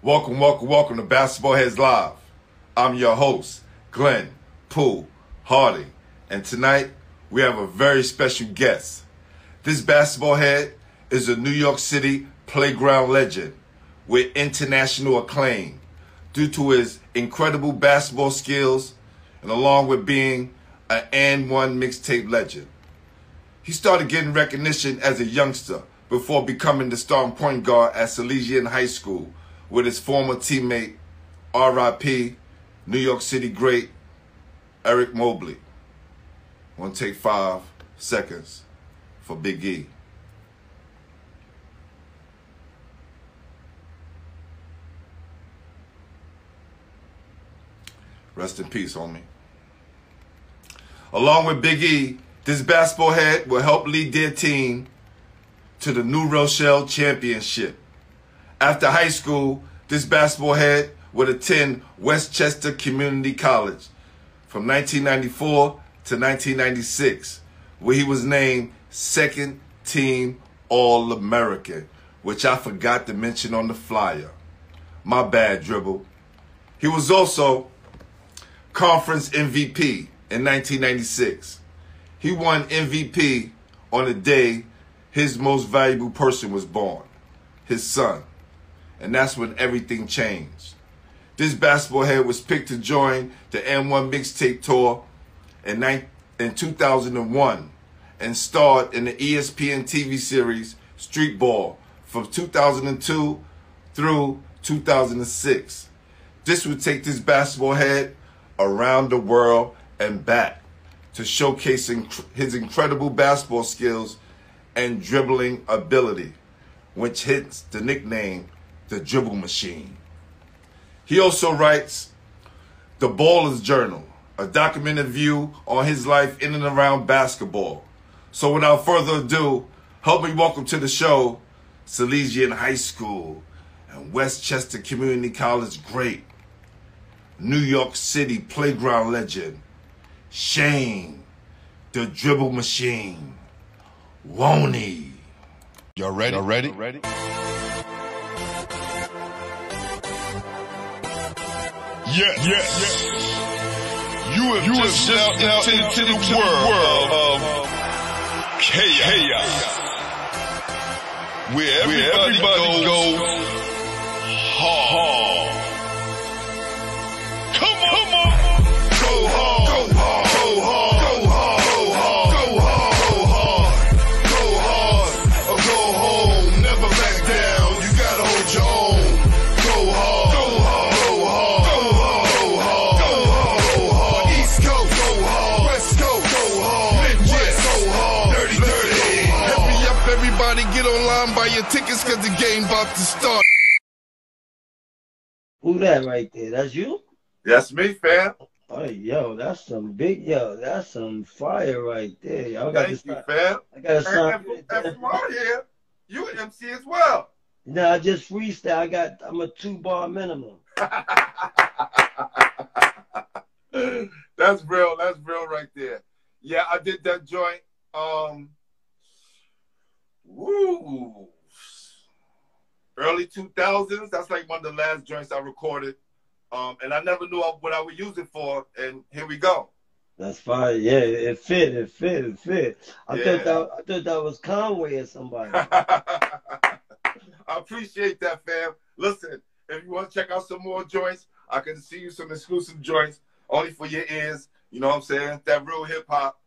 Welcome, welcome, welcome to Basketball Heads Live. I'm your host, Glenn Poole Hardy, and tonight we have a very special guest. This basketball head is a New York City playground legend with international acclaim due to his incredible basketball skills and along with being an and one mixtape legend. He started getting recognition as a youngster before becoming the starting point guard at Salesian High School with his former teammate, RIP, New York City great, Eric Mobley. To take five seconds for Big E. Rest in peace, homie. Along with Big E, this basketball head will help lead their team to the New Rochelle Championship. After high school, this basketball head would attend Westchester Community College from 1994 to 1996, where he was named second team All American, which I forgot to mention on the flyer. My bad, dribble. He was also conference MVP in 1996. He won MVP on the day his most valuable person was born, his son. And that's when everything changed. This basketball head was picked to join the AND 1 mixtape tour in, in 2001 and starred in the ESPN TV series Street Ball from 2002 through 2006. This would take this basketball head around the world and back to showcase his incredible basketball skills and dribbling ability, which hits the nickname the dribble machine. He also writes The Baller's Journal, a documented view on his life in and around basketball. So without further ado, help me welcome to the show Salesian High School and Westchester Community College great, New York City playground legend, Shane, the dribble machine, Woney. Y'all ready? Y'all ready? Y'all ready? Yes. Yes. You have you just stepped out into, into the world, world of chaos. Where everybody, Where everybody goes, goes hard. Everybody. Get online. Buy your tickets cause the game about to start. Who that right there? That's you? That's me, fam. Oh, yo, that's some big, yo, that's some fire right there. Y'all got Thank to you, start, fam. I got a And, stop. and, and from out here, you an MC as well. No, I just freestyle. I got, I'm a two bar minimum. that's real. That's real right there. Yeah, I did that joint. Um, woo, early two thousands. That's like one of the last joints I recorded. Um, and I never knew what I would use it for. And here we go. That's fine. Yeah, it fit, it fit, it fit. I Yeah. thought that, I thought that was Conway or somebody. I appreciate that, fam. Listen, if you want to check out some more joints, I can see you some exclusive joints only for your ears. You know what I'm saying? That real hip hop.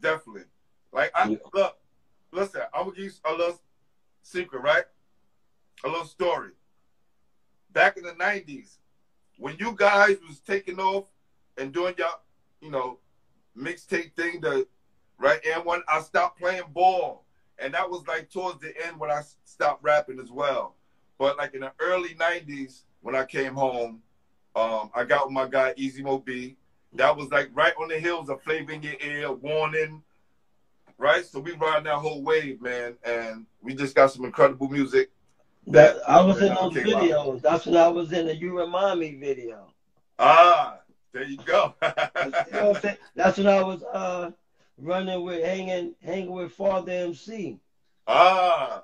Definitely. Like I Yeah. look, listen, I'm gonna give you a little secret, right? A little story. Back in the nineties, when you guys was taking off and doing your, you know, mixtape thing, the right, and when I stopped playing ball, and that was like towards the end when I stopped rapping as well. But like in the early '90s, when I came home, um, I got with my guy Easy Mo Bee. That was like right on the heels of Flava in Ya Ear, Warning, right? So we ride that whole wave, man, and we just got some incredible music. That I was in those videos. That's when I was in the You Remind Me video. Ah, there you go. You know what I'm saying? That's when I was uh running with hanging hanging with Father MC. ah,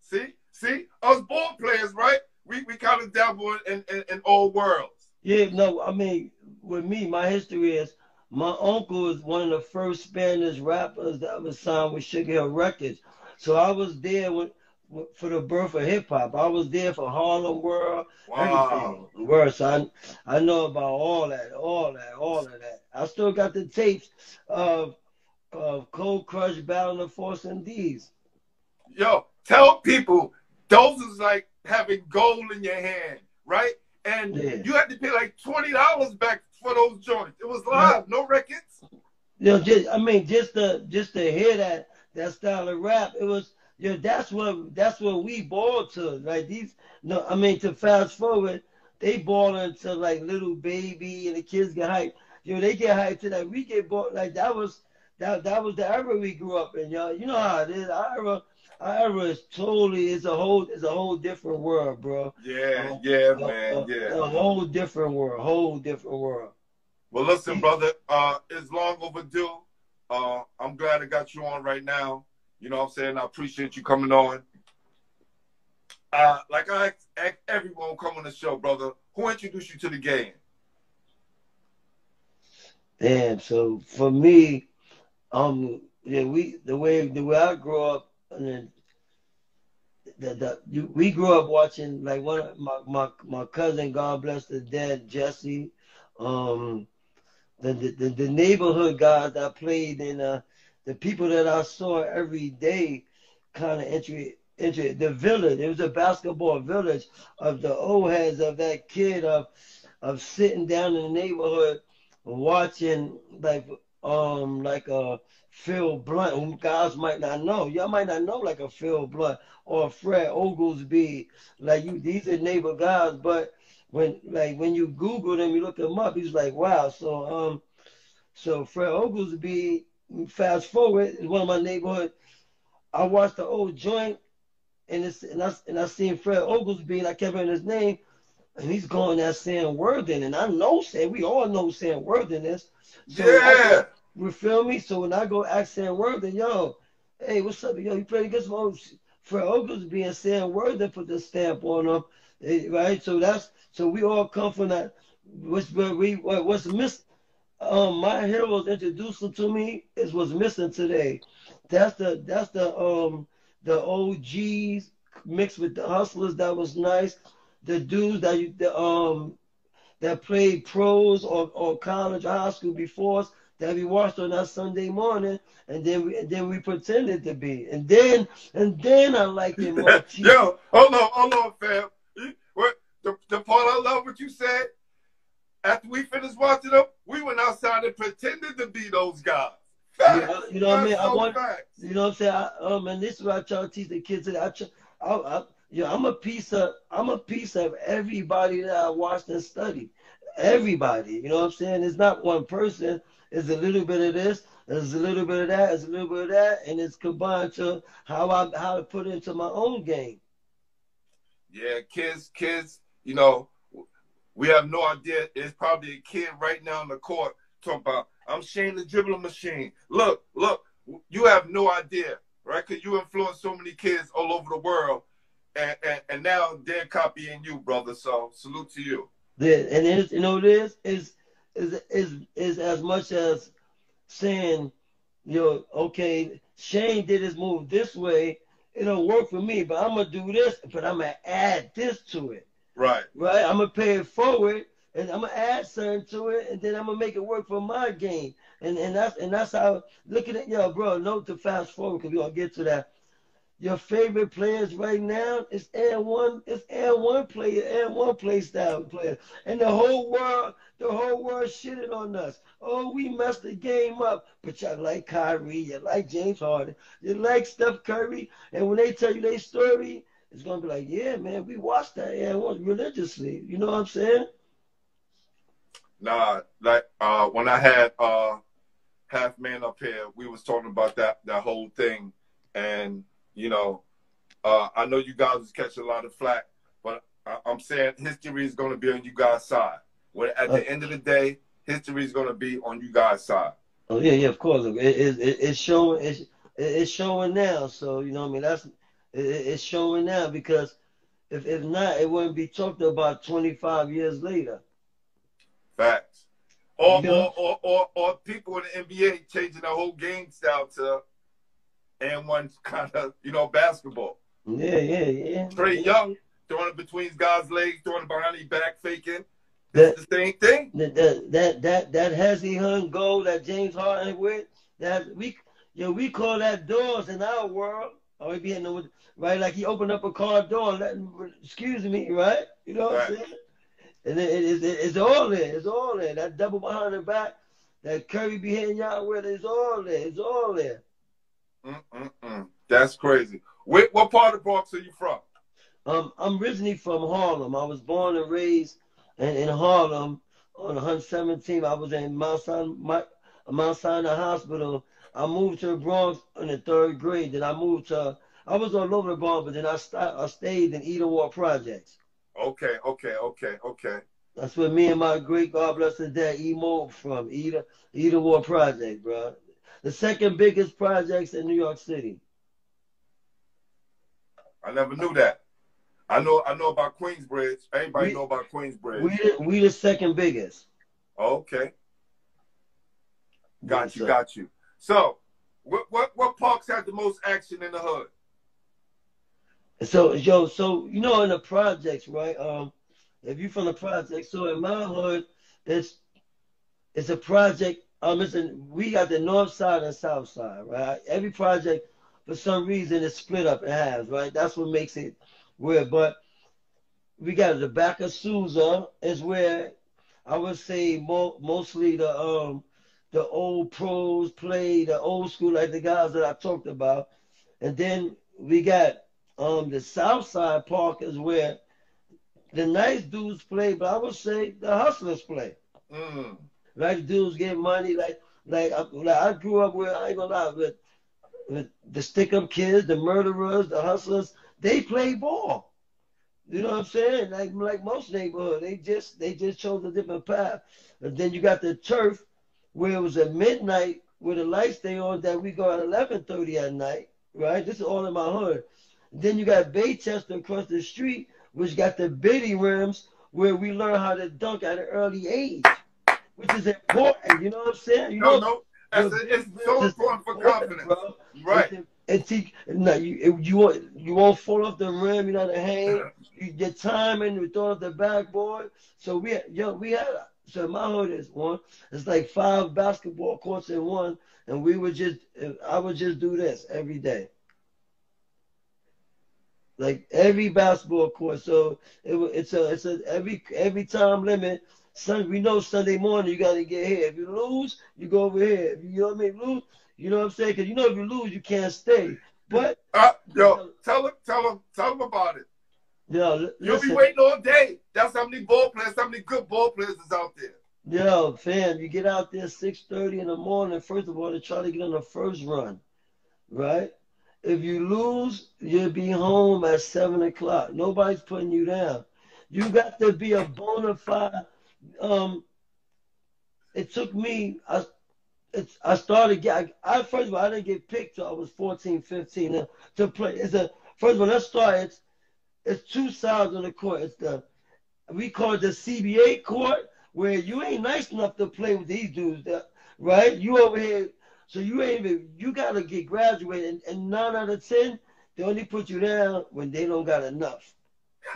see, see, us ball players, right? We we kind of dabble in, in, in old worlds. Yeah, no, I mean, with me, my history is my uncle was one of the first Spanish rappers that was signed with Sugar Hill Records. So I was there when, for the birth of hip hop. I was there for Harlem World, Wow. everything. So I, I know about all that, all that, all of that. I still got the tapes of of Cold Crush Battle of Force and D's. Yo, tell people those is like having gold in your hand, right? And Yeah. you had to pay like twenty dollars back for those joints. It was live, no records. You know, just I mean, just to just to hear that that style of rap, it was you know that's what that's what we ball to. Like these, no, I mean to fast forward, they ball into like Lil Baby and the kids get hyped. You know, they get hyped to that. We get ball like that was that that was the era we grew up in, y'all. You know how it is. Our era, our era is totally it's a whole it's a whole different world, bro. Yeah, Uh, yeah, A- man, a, yeah. a whole different world, whole different world. Well, listen, brother, uh, it's long overdue. Uh, I'm glad I got you on right now. You know what I'm saying? I appreciate you coming on. Uh, like I ask everyone come on the show, brother, who introduced you to the game? Damn. So for me, um, yeah, we the way the way I grew up, and then the, the you, we grew up watching like one of my my my cousin, God bless the dead, Jesse, um, the the, the, the neighborhood guys that played in uh the people that I saw every day, kind of entry into the village. It was a basketball village of the old heads of that kid of of sitting down in the neighborhood watching like um like a Phil Blunt, whom guys might not know. Y'all might not know like a Phil Blunt or a Fred Oglesby. Like you, these are neighbor guys, but when like when you Google them, you look them up, he's like, wow. So um, so Fred Oglesby. Fast forward is one of my neighborhood. I watched the old joint, and it's and I and I seen Fred Oglesby, and I kept hearing his name, and he's going there Sam Worthen, and I know saying we all know Sam Worthen is. So I yeah. You feel me? So when I go ask Sam Worthen, yo, hey, what's up? Yo, you played against my Fred Oglesby and Sam Worthen put the stamp on him, eh, right? So that's so we all come from that. What's we what, what's missing? Um, my heroes introduced them to me is what's missing today. That's the that's the um the OGs mixed with the hustlers. That was nice. The dudes that you the um that played pros or, or college or high school before us that we watched on that Sunday morning, and then we and then we pretended to be, and then and then I liked it more. Yo, hold on, hold on, fam. What the, the part I love what you said. After we finished watching them, we went outside and pretended to be those guys. Facts. Yeah, you know what I mean? That's I want- facts. You know what I'm saying? I, um, and this is what I try to teach the kids today. I, try, I, I, you know, I'm a piece of I'm a piece of everybody that I watched and studied. Everybody, you know what I'm saying? It's not one person. It's a little bit of this. There's a little bit of that. There's a little bit of that, and it's combined to how I how to put it into my own game. Yeah, kids, kids, you know, we have no idea. It's probably a kid right now in the court talking about, I'm Shane the dribbling machine. Look, look, you have no idea, right? Because you influence so many kids all over the world. And, and, and now they're copying you, brother. So salute to you. Yeah, and it's, you know what it is is is is is as much as saying, you know, okay, Shane did his move this way, it'll work for me, but I'm gonna do this, but I'm gonna add this to it, Right. right? I'm gonna pay it forward, and I'm gonna add something to it, and then I'm gonna make it work for my game, and and that's and that's how looking at yo, bro. Note to fast forward because we're gonna get to that. Your favorite players right now is and one it's and one player and one play style player. And the whole world, the whole world shitted on us. Oh, we messed the game up. But y'all like Kyrie, you like James Harden, you like Steph Curry. And when they tell you their story, it's gonna be like, yeah, man, we watched that and one religiously. You know what I'm saying? Nah, like uh, when I had uh, half man up here, we was talking about that that whole thing, and you know, uh, I know you guys was catching a lot of flack, but I, I'm saying history is going to be on you guys' side. When at the end of the day, history is going to be on you guys' side. Oh yeah, yeah, of course. It, it, it, it's showing. It's, it's showing now. So you know, what I mean, that's it, it's showing now because If if not, it wouldn't be talked about 25 years later. Facts. Or, Yeah. or, or, or, or people in the NBA changing the whole game style to and one kind of, you know, basketball. Yeah, yeah, yeah. Trae Young throwing it between guys' legs, throwing it behind his back, faking. That the same thing. that that that that, that Hezzy Hunt goal that James Harden with that we yo we call that doors in our world. Or he be in the right like he opened up a car door let excuse me, right? You know what I'm saying? And it, it, it, it's all there. It's all there. That double behind the back, that Curry be hitting y'all with, it's all there. It's all there. Mm-mm-mm. That's crazy. Where, what part of Bronx are you from? Um, I'm originally from Harlem. I was born and raised in, in Harlem on 117. I was in Mount Sinai, my, Mount Sinai Hospital. I moved to the Bronx in the third grade. Then I moved to, I was all over the Bronx, but then I, st- I stayed in Edenwald Projects. Okay, okay, okay, okay. That's where me and my great God bless his dad, E. Mo from, Eden, Edenwald Project, bro. The second biggest projects in New York City. I never knew that. I know I know about Queensbridge. Everybody We- know about Queensbridge. We the, we the second biggest. okay. Got Yes, you, sir. got you. So what what what parks have the most action in the hood? So yo, so you know in the projects, right? Um, if you from the projects, so in my hood, it's it's a project. It's in, we got the north side and south side, right? Every project, for some reason, is split up in halves, right? That's what makes it weird. But we got the back of Sousa is where I would say mo- mostly the um the old pros play, the old school like the guys that I talked about, and then we got um the South Side Park is where the nice dudes play, but I would say the hustlers play. Mm. Like dudes get money, like like I, like I grew up with I ain't gonna lie with, with the stick up kids, the murderers, the hustlers. They play ball. You know what I'm saying? Like like most neighborhood, they just they just chose a different path. And then you got the turf, where it was at midnight, where the lights stay on, that we go at 11:30 at night. Right? This is all in my hood. Then you got Baychester across the street, which got the biddy rims, where we learn how to dunk at an early age, which is important. You know what I'm saying? You No, know, no. It's, it's so important for confidence. bro. Right. And, and see, no, you you won't you won't fall off the rim. You know to hang. You get timing. You throw off the backboard. So we yo we had so my hood is one. It's like five basketball courts in one, and we would just I would just do this every day. Like every basketball court, so it, it's a it's a every every time limit. Sun, we know Sunday morning you got to get here. If you lose, you go over here. If you, you know what I mean, lose, you know what I'm saying? Because you know if you lose, you can't stay. But Uh, yo, tell him, tell him, tell him about it. yo, You'll listen, be waiting all day. That's how many ball players, how many good ball players is out there. yo, fam, you get out there six thirty in the morning. First of all, to try to get on the first run, right? If you lose, you'll be home at seven o'clock. Nobody's putting you down. You got to be a bona fide. Um, it took me. I, it's, I started. I, I first of all, I didn't get picked till I was 14, 15 to, to play. It's a first of all. Let's start. It's it's two sides of the court. It's the we call it the CBA court where you ain't nice enough to play with these dudes, right? You over here, so you ain't even. You gotta get graduated, and, and nine out of ten, they only put you down when they don't got enough.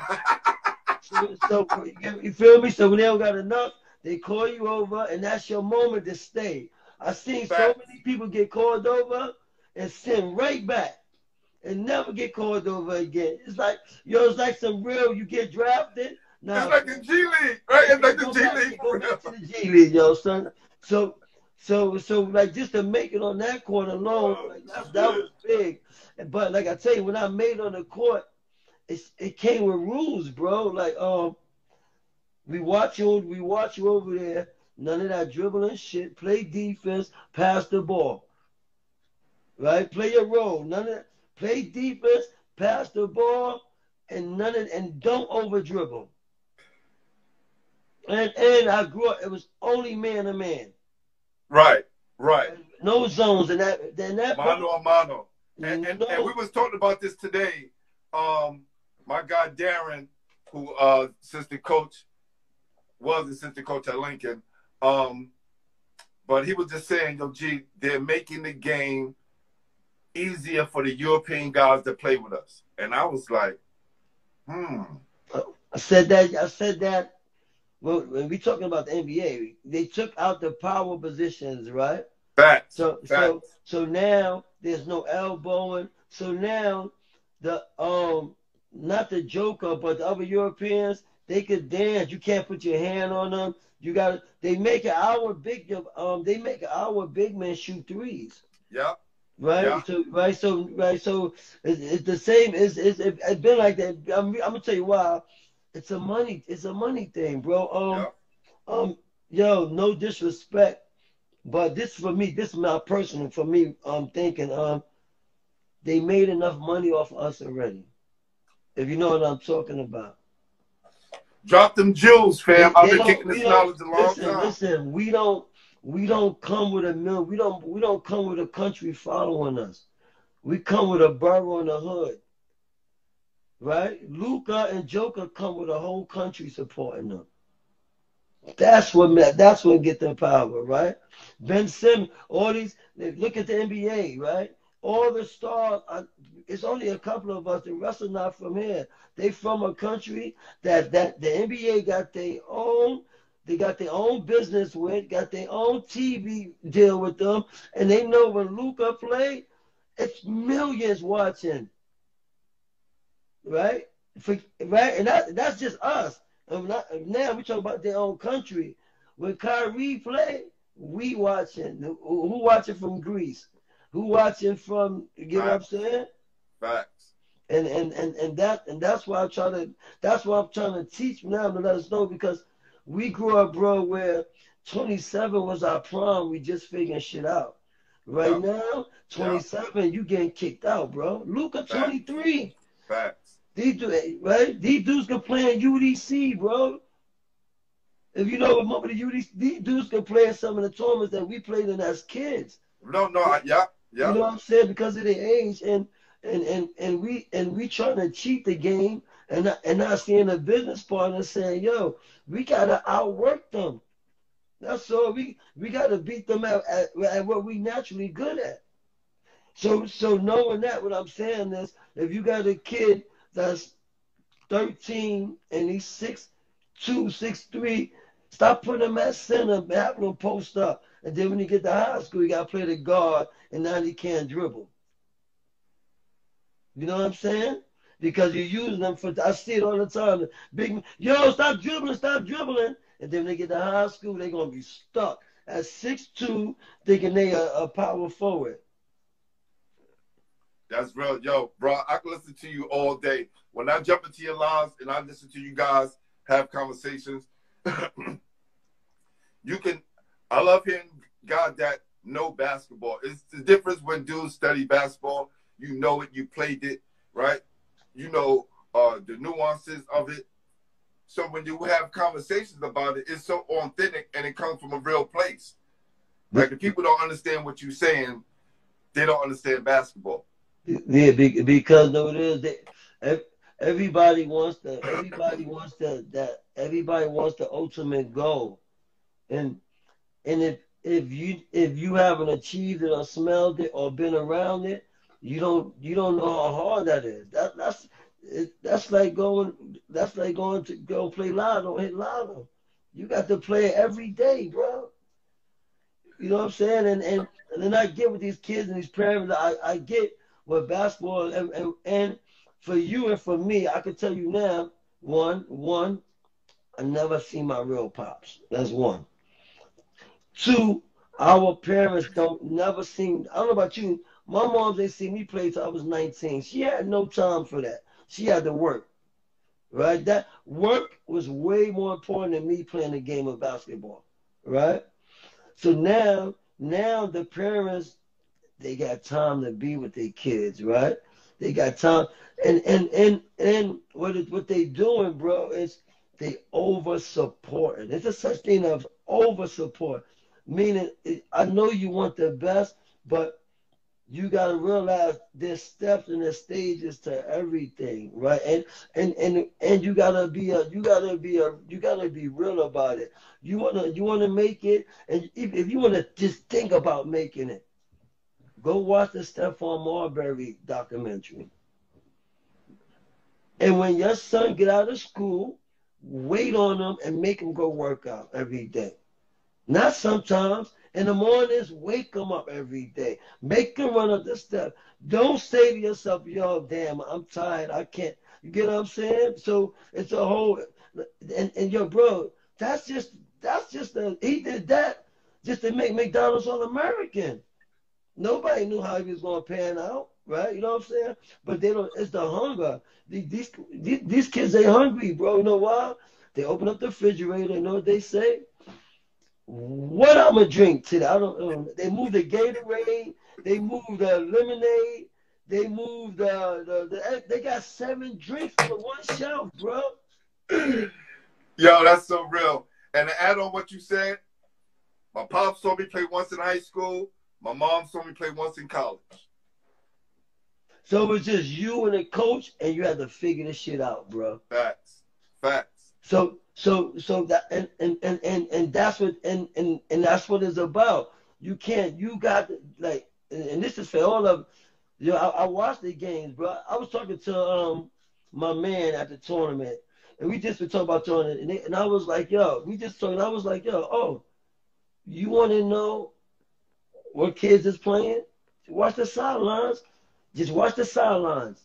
so, so you feel me? So when they don't got enough, they call you over, and that's your moment to stay. I've seen so many people get called over and send right back and never get called over again. It's like yo, it's like some real. You get drafted. Now, It's like the G League, right? It's like the G back- League go back to the G League, yo, son. So, so, so, like, just to make it on that court alone, Oh, like, that, that was big. But like I tell you, when I made on the court, it came with rules, bro. Like, um, we watch you, we watch you over there. None of that dribbling shit. Play defense, pass the ball. Right? Play your role. None of that. Play defense, pass the ball, and none of and don't over dribble. And and I grew up. It was only man to man. Right, right. No zones in that. In that Mano a mano. And, and, no, and we was talking about this today. Um, my guy Darren, who uh assistant coach, was assistant coach at Lincoln. Um, but he was just saying, yo, G, they're making the game easier for the European guys to play with us. And I was like, hmm. I said that. I said that. Well, when we talking about the NBA, they took out the power positions, right? Facts. So Facts. so so now there's no elbowing. So now the um not the Joker, but the other Europeans, they could dance. You can't put your hand on them. You got they make our big um they make our big men shoot threes. Yep. Right, Yeah. so right, so right, so it's, it's the same. It's, it's it's been like that. I'm, I'm gonna tell you why. It's a money. It's a money thing, bro. Um, Yep. um, yo, no disrespect, but this for me. This is my personal. For me, I'm thinking. Um, they made enough money off us already. If you know what I'm talking about. Drop them jewels, fam. They- I've they been kicking this knowledge a long listen, time. Listen, we don't we don't come with a mill. We don't we don't come with a country following us. We come with a borough in the hood. Right? Luka and Joker come with a whole country supporting them. That's what that's what get the power, right? Ben Simmons, all these look at the NBA, right? All the stars, uh, it's only a couple of us. The rest are not from here. They from a country that that the NBA got their own, they got their own business with, got their own TV deal with them, and they know when Luka play, it's millions watching, right? For, right, and that, that's just us. And not, now we talk about their own country. When Kyrie play, we watching. Who, who watching from Greece? Who watching from? You get what I'm saying? Facts. and and and and that and that's why I'm trying to that's why I'm trying to teach now to let us know because we grew up, bro, where 27 was our prime. We just figuring shit out. Right Yeah. now, 27, you getting kicked out, bro. Luka, 23. Facts. These du- right? These dudes can play in UDC, bro. If you know remember the UDC, these dudes can play in some of the tournaments that we played in as kids. No, no, I, yeah, yeah. You know what I'm saying? Because of their age and and and and we and we trying to cheat the game and not, and not seeing a business partner saying, "Yo, we gotta outwork them." That's all. We we gotta beat them at, at, at what we naturally good at. So so knowing that, what I'm saying is, if you got a kid that's 13 and he's six two, six three, stop putting him at center, having him post up. And then when you get to high school, you gotta play the guard, and now he can't dribble. You know what I'm saying? Because you're using them for. I see it all the time. Big, yo, stop dribbling, stop dribbling. And then when they get to high school, they're gonna be stuck at six two, thinking they are a power forward. That's real. Yo, bro, I can listen to you all day. When I jump into your lives and I listen to you guys have conversations, you can, I love hearing guys that know basketball. It's the difference when dudes study basketball. You know it, you played it, right? You know uh, the nuances of it. So when you have conversations about it, it's so authentic and it comes from a real place. Like if people don't understand what you're saying, they don't understand basketball. Yeah, be- because no, it is. Ev- everybody wants the. Everybody wants the. That everybody wants the ultimate goal, and and if if you if you haven't achieved it or smelled it or been around it, you don't you don't know how hard that is. That that's it, that's like going that's like going to go play lotto, hit lotto. You got to play every day, bro. You know what I'm saying? And and and then I get with these kids and these parents. I I get with basketball and, and and for you and for me, I can tell you now. One one, I never seen my real pops. That's one. Two, our parents don't never seen. I don't know about you. My mom they see me play till I was 19. She had no time for that. She had to work. Right? That work was way more important than me playing the game of basketball. Right? So now, now the parents, they got time to be with their kids, right? They got time, and and and and what it, what they doing, bro, is they over supporting. There's a such thing of over support, meaning I know you want the best, but you gotta realize there's steps and there's stages to everything, right? And and and and you gotta be a you gotta be a you gotta be real about it. You wanna you wanna make it, and if, if you wanna just think about making it, go watch the Stephon Marbury documentary. And when your son get out of school, wait on him and make him go work out every day. Not sometimes. In the mornings, wake them up every day. Make him run up the steps. Don't say to yourself, yo, damn, I'm tired. I can't. You get what I'm saying? So it's a whole and, and yo, bro, that's just that's just a he did that just to make McDonald's all American. Nobody knew how he was gonna pan out, right? You know what I'm saying? But they don't it's the hunger. These these, these kids they hungry, bro. You know why? They open up the refrigerator, you know what they say? What I'm gonna drink today. I don't know. They moved the Gatorade, they moved the lemonade, they moved the, the, the eh, they got seven drinks on one shelf, bro. Yo, that's so real. And to add on what you said, my pops saw me play once in high school. My mom saw me play once in college. So it was just you and the coach, and you had to figure this shit out, bro. Facts. Facts. So so so that and and and and, and that's what and, and and that's what it's about. You can't you got like and this is for all of you know, I, I watched the games, bro. I was talking to um my man at the tournament, and we just been talking about tournament, and, they, and I was like, yo, we just talking. I was like, yo, oh, you want to know what kids is playing? Watch the sidelines. Just watch the sidelines.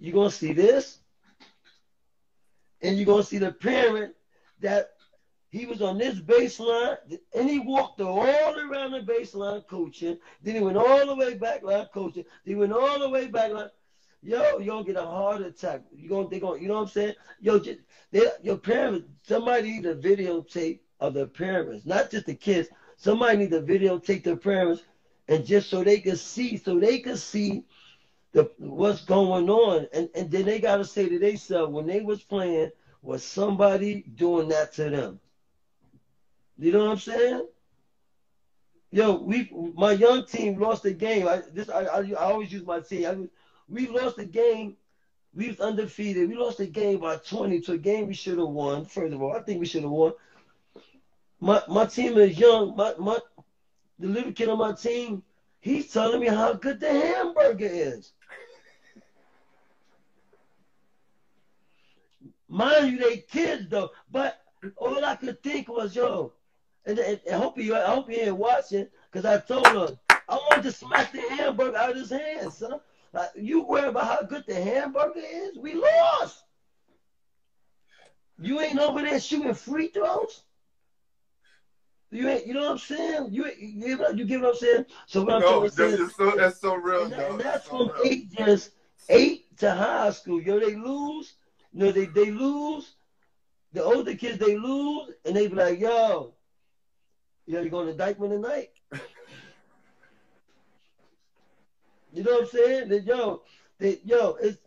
You gonna see this? And you're gonna see the parent that he was on this baseline and he walked all around the baseline coaching. Then he went all the way back line coaching. Then he went all the way back line. Yo, you're gonna get a heart attack. You gonna they gonna you know what I'm saying? Yo, just, they, your parents, somebody need a videotape of the parents, not just the kids. Somebody need to videotape the parents and just so they can see, so they can see the what's going on, and and then they got to say to themselves when they was playing, was somebody doing that to them? You know what I'm saying? Yo, we my young team lost the game. I this I I, I always use my team. I, we lost the game. We was undefeated. We lost the game by 20 to a game we should have won. First of all, I think we should have won. My my team is young. My my the little kid on my team, he's telling me how good the hamburger is. Mind you, they kids though. But all I could think was, yo, and, and, and I hope you, I hope you ain't watching, cause I told her I wanted to smack the hamburger out of his hand, son. Like, you worry about how good the hamburger is? We lost. You ain't over there shooting free throws. You ain't, you know what I'm saying? You you, you get what I'm saying? So what I'm no, saying that's, so, that's so real, and, that, and that's so from real. ages eight to high school. Yo, they lose. You know, they, they lose. The older kids, they lose, and they be like, yo, yo, you going to Dyckman tonight? you know what I'm saying? That, yo, they, yo, it's.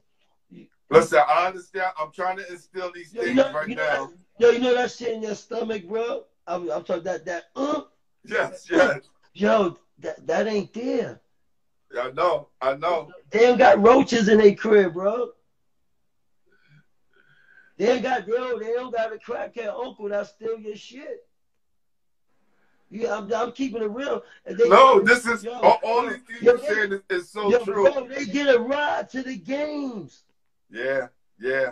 Listen, I understand. I'm trying to instill these Yo, things you know, right you know now. that, yo, you know that shit in your stomach, bro? I'm, I'm talking that, that, uh, Yes, yes. yo, that, that ain't there. I know. I know. They ain't got roaches in their crib, bro. They ain't got yo, they don't got a crackhead uncle that steal your shit. Yeah, I'm, I'm keeping it real. They- No, this is yo, all, all yo, these things you're saying is, is so yo, true. bro, they get a ride to the games. Yeah, yeah.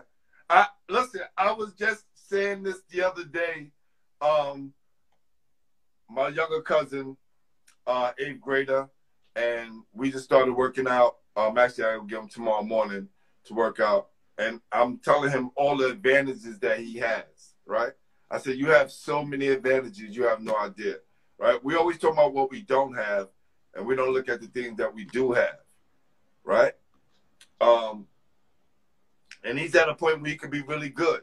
I listen. I was just saying this the other day. Um, my younger cousin, uh, eighth grader, and we just started working out. Um, actually, I'll give him tomorrow morning to work out, and I'm telling him all the advantages that he has. Right? I said, you have so many advantages, you have no idea. Right? We always talk about what we don't have, and we don't look at the things that we do have. Right? Um, and he's at a point where he could be really good.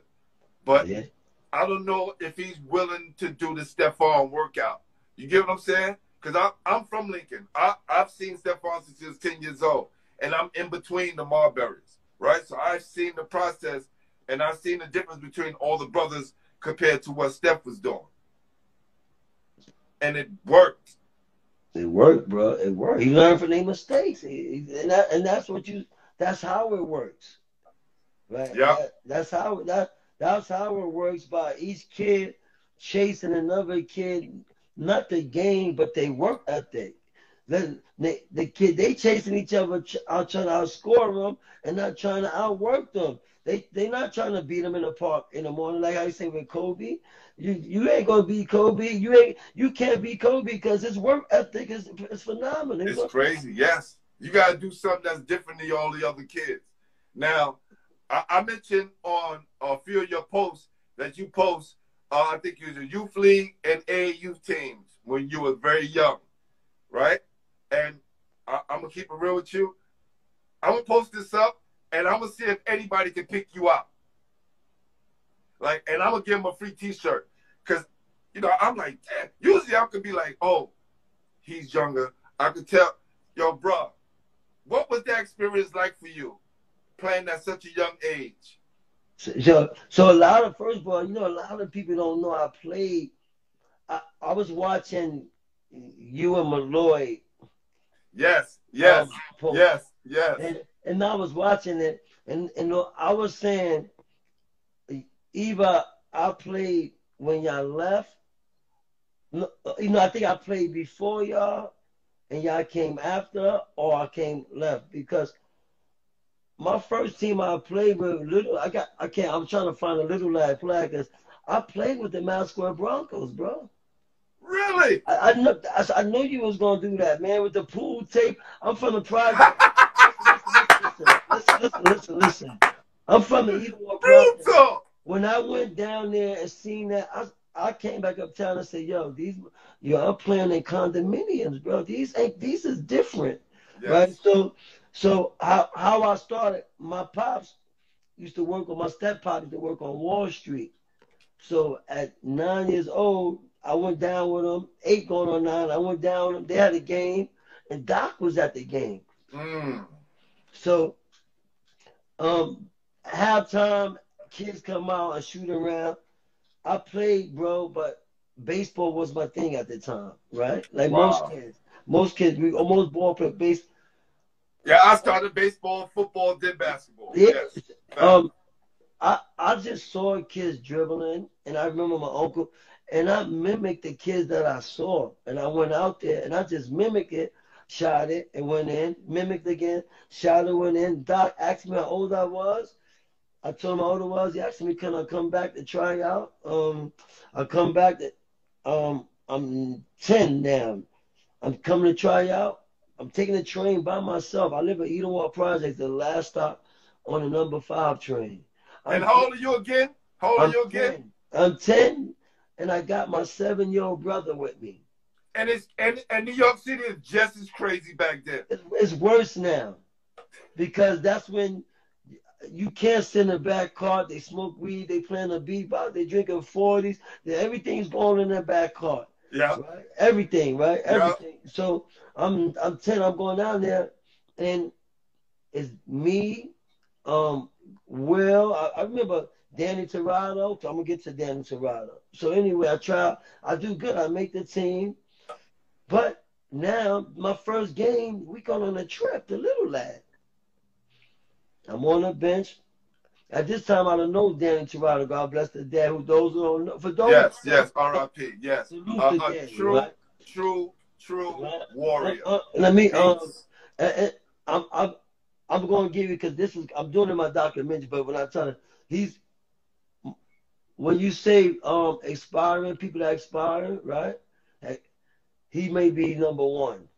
But Yeah. I don't know if he's willing to do the Stephon workout. You get what I'm saying? Because I'm, I'm from Lincoln. I, I've seen Stephon since he was 10 years old, and I'm in between the Marburys, right? So I've seen the process, and I've seen the difference between all the brothers compared to what Steph was doing. And it worked. It worked, bro. It worked. He learned from their mistakes, He- he- and that, and that's what you. That's how it works, right? Yeah. That- that's how that that's how it works. By each kid chasing another kid, not the game, but they work ethic. Then the, the kid they chasing each other, ch- out trying to outscore them, and not trying to outwork them. They they not trying to beat them in the park in the morning, like I say with Kobe. You you ain't gonna beat Kobe. You ain't you can't beat Kobe because his work ethic is is phenomenal. It's crazy. Yes, you got to do something that's different than all the other kids. Now, I, I mentioned on a few of your posts that you post. Uh, I think you was a youth league and A youth teams when you were very young, right? And I, I'm gonna keep it real with you. I'm gonna post this up, and I'm gonna see if anybody can pick you up. Like, and I'm gonna give them a free T-shirt because, you know, I'm like, damn. Usually I could be like, oh, he's younger. I could tell, yo, bro, what was that experience like for you, playing at such a young age? So, so a lot of first of all, you know, a lot of people don't know I played. I, I was watching you and Malloy. Yes, yes, um, yes, yes. And, and I was watching it, and and I was saying, Eva, I played when y'all left. You know, I think I played before y'all, and y'all came after, or I came left because my first team I played with little. I got. I can't. I'm trying to find a little lad flag because I played with the Mount Square Broncos, bro. Really? I, I know. I, I know you was gonna do that, man, with the pool tape. I'm from the project. listen, listen, listen, listen. I'm from the project. When I went down there and seen that, I I came back uptown and said, "Yo, these, yo, I'm playing in condominiums, bro. These ain't. These is different." Yes. right? So, so how how I started, my pops used to work on my step pop used to work on Wall Street. So at nine years old, I went down with them. Eight going on nine, I went down with them. They had a game, and Doc was at the game. Mm. So, um, halftime, kids come out and shoot around. I played, bro, but baseball was my thing at the time, right? Like Wow. most kids, most kids, we almost ball play base. Yeah, I started baseball, football, did basketball. Yeah. Yes. Um, I I just saw kids dribbling, and I remember my uncle, and I mimicked the kids that I saw, and I went out there and I just mimicked it, shot it, and went in, mimicked again, shot it, went in. Doc asked me how old I was. I told him how old I was. He asked me, "Can I come back to try out?" Um, I come back. To, um, I'm ten now. I'm coming to try out. I'm taking the train by myself. I live at Edenwald Project, the last stop on the number five train. And how old are you again? How old are I'm you again? 10. I'm 10, and I got my seven year old brother with me. And it's and, and New York City is just as crazy back then. It's, it's worse now because that's when you can't sit in the back car. They smoke weed, they playing a beatbox, they drinking 40s. Everything's going in their back car. Yeah. right? Everything, right? Yeah. Everything. So I'm I'm ten. I'm going down there, and it's me, um, Will. I, I remember Danny Torado. So I'm gonna get to Danny Torado. So anyway, I try. I do good. I make the team, but now my first game, we going on a trip to Little Lad. I'm on the bench. At this time, I don't know Danny Torado. God bless the dad. Who those who don't know, for those Yes, yes, R.I.P. Yes. Uh, a Danny, true, right? true, true Right. warrior. Uh, uh, let me um, uh, uh, I'm I'm I'm going to give you because this is I'm doing it in my documentary. But when I tell you, he's when you say um expiring people that expire, right? He may be number one.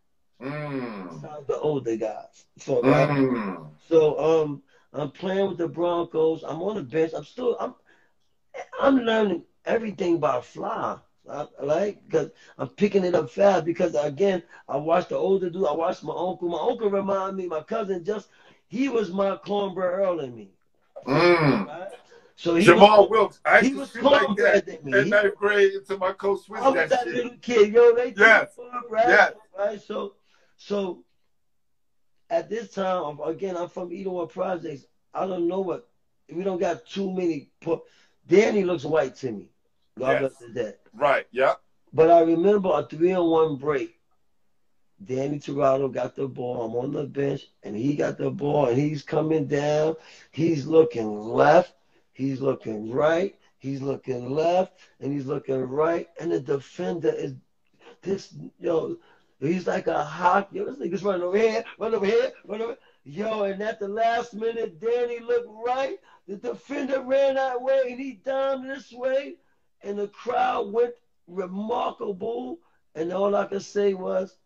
Mm. Besides the older guys. So right? Mm. So um, I'm playing with the Broncos. I'm on the bench. I'm still I'm I'm learning everything by fly. I, like because I'm picking it up fast because again I watched the older dude. I watched my uncle. My uncle reminded me. My cousin just he was my cornbread Earl in me. Mm. Right? So he Jamal was, Wilkes. I he was like that than me. in ninth grade until my coach switched I was that that shit. little kid, yo. They Yes. right? Yes. Right. So, so at this time, again, I'm from Edenwald Projects. I don't know what we don't got too many. Po- Danny looks white to me. God Yes. bless his. Right. Yeah. But I remember a three on one break. Danny Torado got the ball. I'm on the bench, and he got the ball, and he's coming down. He's looking left. He's looking right. He's looking left, and he's looking right. And the defender is this, yo, he's like a hawk. Yo, this nigga's running over here, run over here, run over. Here. Yo, and at the last minute, Danny looked right. The defender ran that way, and he down this way, and the crowd went remarkable. And all I could say was,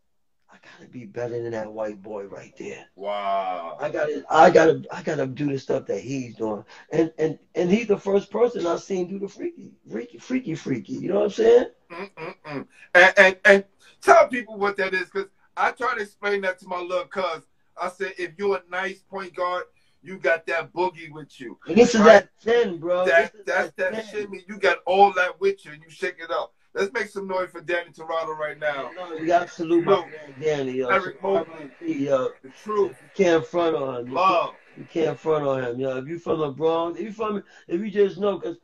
I gotta be better than that white boy right there. Wow. I gotta, I gotta, I gotta do the stuff that he's doing. And and and he's the first person I've seen do the freaky, freaky, freaky, freaky. You know what I'm saying? Mm-mm-mm. And, and and tell people what that is, because I try to explain that to my little cuz. I said, if you're a nice point guard, you got that boogie with you. And this is Right. that ten, bro. That that's that 10. shimmy. You got all that with you, and you shake it up. Let's make some noise for Danny Torado right now. No, you got to salute my man Danny, yo. Eric Mobley. yo. The truth, You can't front on him. You love. You can't front on him, yo. If you from the Bronx, if you from, if you just know, cause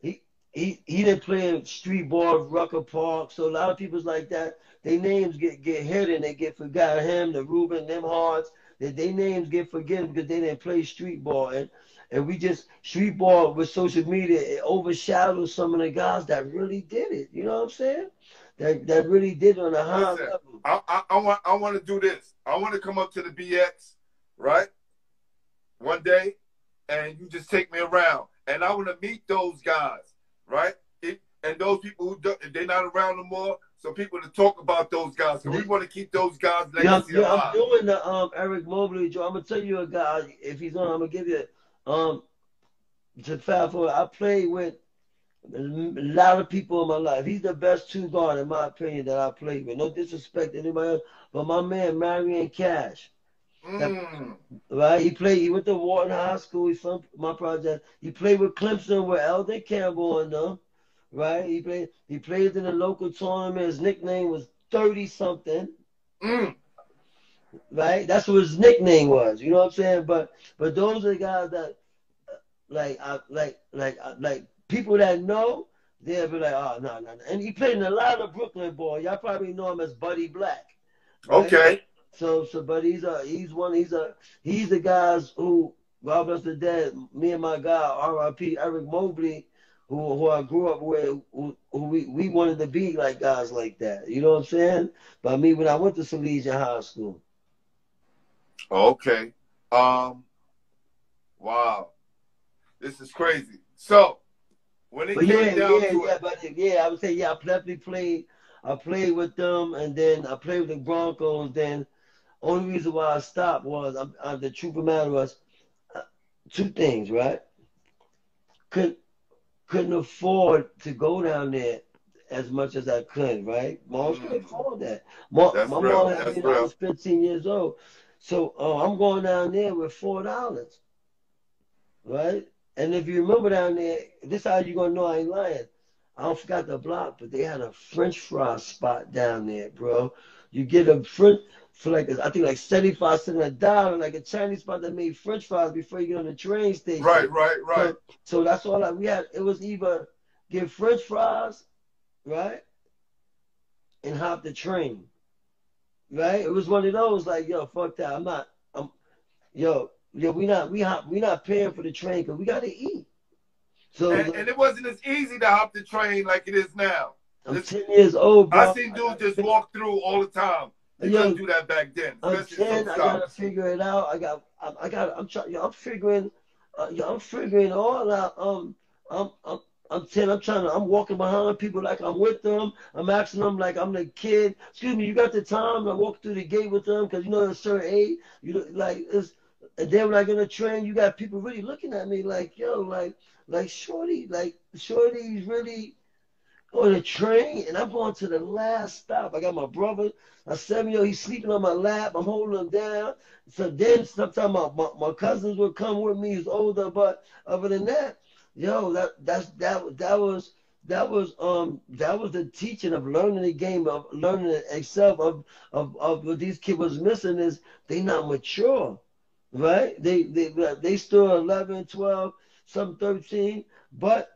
he he he didn't play in street ball, Rucker Park, so a lot of people's like that. Their names get get hidden, they get forgot. Him, the Ruben, them Hearts, that their names get forgiven because they didn't play street ball, and and we just street ball with social media it overshadows some of the guys that really did it. You know what I'm saying? That that really did it on a high Listen, level. I, I, I want I want to do this. I want to come up to the BX, right? One day, and you just take me around, and I want to meet those guys, right? If, and those people who do, if they're not around no more, so people to talk about those guys. So we want to keep those guys' Yeah, I'm, legacy yeah, I'm doing the um Eric Mobley Joe. I'm gonna tell you a guy. If he's on, I'm gonna give you um to fast forward. I played with a lot of people in my life. He's the best two guard in my opinion that I played with. No disrespect to anybody else, but my man Marion Cash, Mm. right? He played. He went to Walton High School. He's from my project. He played with Clemson with Elden Campbell and them, right? He played. He played in the local tournament. His nickname was Thirty something. Mm. Right? That's what his nickname was. You know what I'm saying? But but those are the guys that like I like like like people that know they'll be like, oh no no no. And he played in a lot of Brooklyn ball. Y'all probably know him as Buddy Black. right? Okay. So so but he's a he's one he's a he's the guys who God bless the dead. Me and my guy R.I.P. Eric Mobley. Who, who I grew up with, who, who we, we wanted to be like guys like that. You know what I'm saying? But me, when I went to Salesian High School, Okay. Um. Wow. This is crazy. So when it But came yeah, down yeah, to yeah, it, but yeah, I would say yeah, I definitely played. I played with them, and then I played with the Broncos. Then only reason why I stopped was I, I, the truth of the matter was uh, two things, right? Couldn't couldn't afford to go down there as much as I could, right? Moms Mm. couldn't afford that. Mom, my real, mom had me when I was 15 years old, so uh, I'm going down there with four dollars, right? And if you remember down there, this how you gonna know I ain't lying. I don't forgot the block, but they had a French fry spot down there, bro. You get a French for like I think like seventy five cents a dollar, like a Chinese spot that made French fries before you get on the train station. right, right, right. So, so that's all I, we had. It was either get French fries, right, and hop the train, right. It was one of those like, yo, fuck that. I'm not. I'm, yo, yo, we not we hop we not paying for the train because we got to eat. So And, and it wasn't as easy to hop the train like it is now. I'm ten years old, bro. I seen dudes just walk through all the time. You Yo, couldn't do that back then, I'm ten. I gotta figure it out. I got. I, I got. I'm trying. I'm figuring. Uh, yo, I'm figuring all out. Um, I'm. I'm. I'm ten. I'm trying to. I'm walking behind people like I'm with them. I'm asking them like I'm the kid. Excuse me. You got the time? I walk through the gate with them because you know a certain age. You know, like it's. And then when I get on the train, you got people really looking at me like, yo, like, like Shorty, like Shorty's really on the train, and I'm going to the last stop. I got my brother, a seven year old, he's sleeping on my lap. I'm holding him down. So then sometimes my, my, my cousins would come with me. He's older, but other than that, yo, that that's that that was that was um that was the teaching of learning the game of learning itself of of of what these kids was missing is they not mature, right? They they they still 11, 12, some 13, but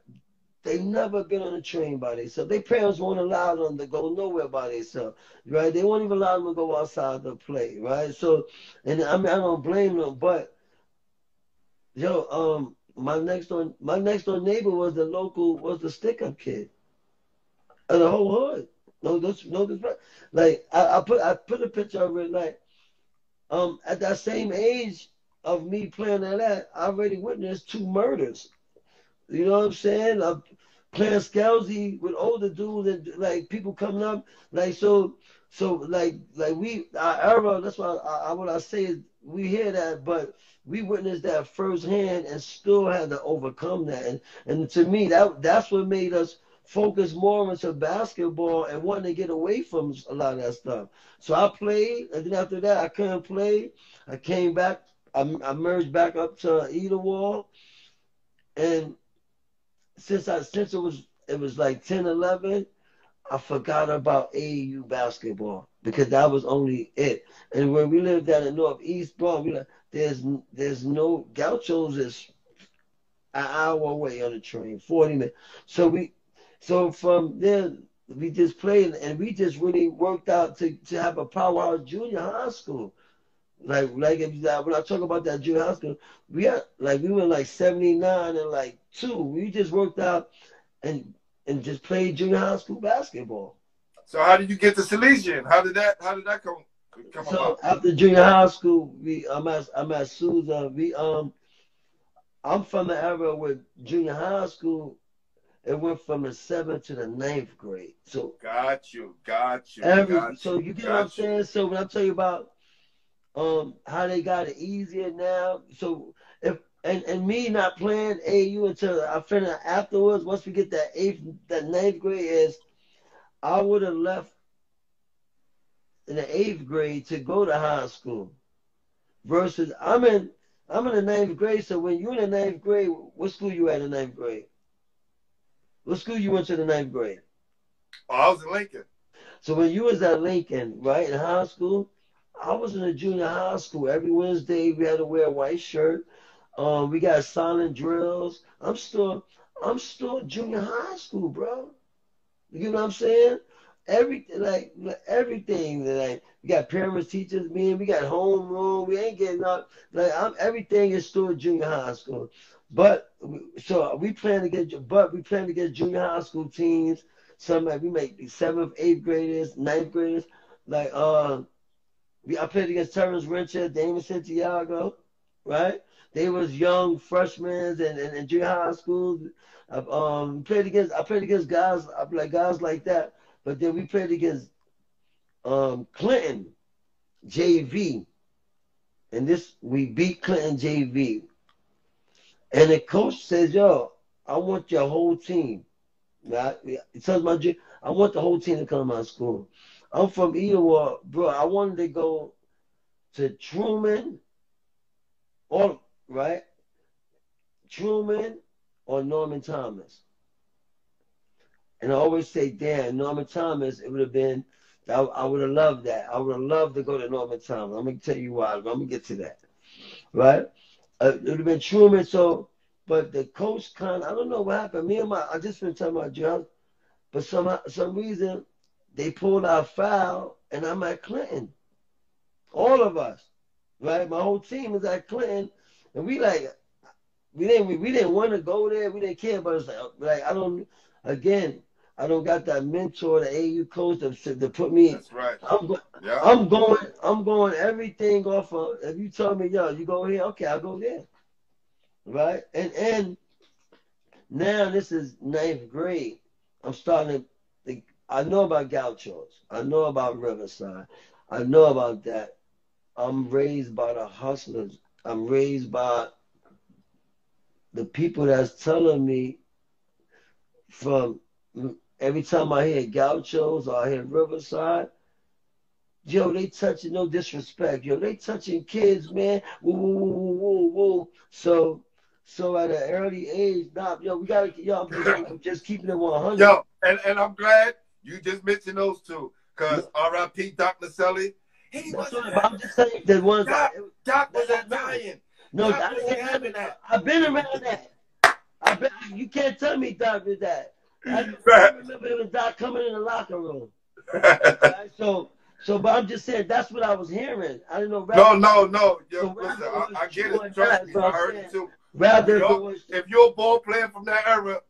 they never been on a train by themselves. Their parents won't allow them to go nowhere by themselves, right? They won't even allow them to go outside to play, right? So, and I mean, I don't blame them, but yo, um, my next door, my next door neighbor was the local, was the stick up kid, of the whole hood. No, this, no, this, like I, I put, I put a picture of it, like, um, at that same age of me playing at that, I already witnessed two murders. You know what I'm saying? I'm playing Scousy with older dudes and like people coming up, like so, so like like we our era. That's why I, I what I say is we hear that, but we witnessed that firsthand and still had to overcome that. And and to me, that that's what made us focus more into basketball and wanting to get away from a lot of that stuff. So I played, and then after that, I couldn't play. I came back. I, I merged back up to Wall, and since I since it was it was like 10, 11, I forgot about AAU basketball because that was only it. And when we lived down in Northeast Bronx, we like, there's there's no Gauchos is an hour away on the train, 40 minutes. So we so from there we just played and we just really worked out to, to have a powerhouse junior high school. Like like if when I talk about that junior high school, we had like we were like 79 and like two. We just worked out and and just played junior high school basketball. So how did you get to Salesian? How did that how did that come come So about? after junior high school, we I'm at I'm at Sousa. We um I'm from the era where junior high school. It went from the seventh to the ninth grade. So Got you, got you, every got you. so you get what I'm saying. So when I tell you about um how they got it easier now, so if and, and me not playing AU until I finished afterwards, once we get that eighth that ninth grade is I would have left in the eighth grade to go to high school. Versus I'm in I'm in the ninth grade, so when you're in the ninth grade, what school you at in the ninth grade? What school you went to the ninth grade? Oh, I was in Lincoln. So when you was at Lincoln, right, in high school, I was in a junior high school. Every Wednesday we had to wear a white shirt. Um, we got silent drills. I'm still I'm still junior high school, bro. You know what I'm saying? Everything like everything like we got parents, teachers, man, we got homeroom, we ain't getting up. Like I'm everything is still junior high school. But so we plan to get but we plan to get junior high school teams. Some like we make the seventh, eighth graders, ninth graders. Like uh we I played against Terrence Richard, Damon Santiago, right? They was young freshmen and, and, and junior high school. I, um, played against I played against guys I like guys like that. But then we played against um, Clinton JV, and this we beat Clinton JV. And the coach says, "Yo, I want your whole team." He tells my I want the whole team to come to my school. I'm from Edenwald, bro. I wanted to go to Truman, all right? Truman or Norman Thomas. And I always say, damn, Norman Thomas, it would have been, I, I would have loved that. I would have loved to go to Norman Thomas. I'm going to tell you why. I'm going to get to that. Right? Uh, it would have been Truman. So, but the coach kind I don't know what happened. Me and my, I just been talking about John, but some some reason they pulled our foul and I'm at Clinton. All of us. Right? My whole team is at Clinton. And we like, we didn't, we, we didn't want to go there. We didn't care, but it's like, uh, like I don't, again, I don't got that mentor, the AU coach to, to put me. That's right. I'm go, Yeah. I'm going. I'm going everything off of. If you tell me, yo, you go here, okay, I'll go there. Right, and and now this is ninth grade. I'm starting to. Think, I know about Gauchos. I know about Riverside. I know about that. I'm raised by the hustlers. I'm raised by the people that's telling me from every time I hear Gauchos or I hear Riverside, yo, they touching no disrespect. Yo, they touching kids, man. Woo, woo, woo, woo, woo, woo. So, so at an early age, nah, yo, we gotta, yo, I'm just, I'm just keeping it 100. Yo, and, and I'm glad you just mentioned those two. Cause R.I.P. Doc Naselli, he That's wasn't what- but I'm just saying the ones. Doc, I, Doc was Italian. No, I was didn't have having it. that. I've been around that. I've bet you can't tell me Doc did that. I, I remember it was Doc coming in the locker room. Right? So, so, but I'm just saying that's what I was hearing. I didn't know. no, no, no. Yo, So listen, I, I get it. Trust not, me, so I heard saying- it too. Rather, Yo, was, If you're a ball player from that era,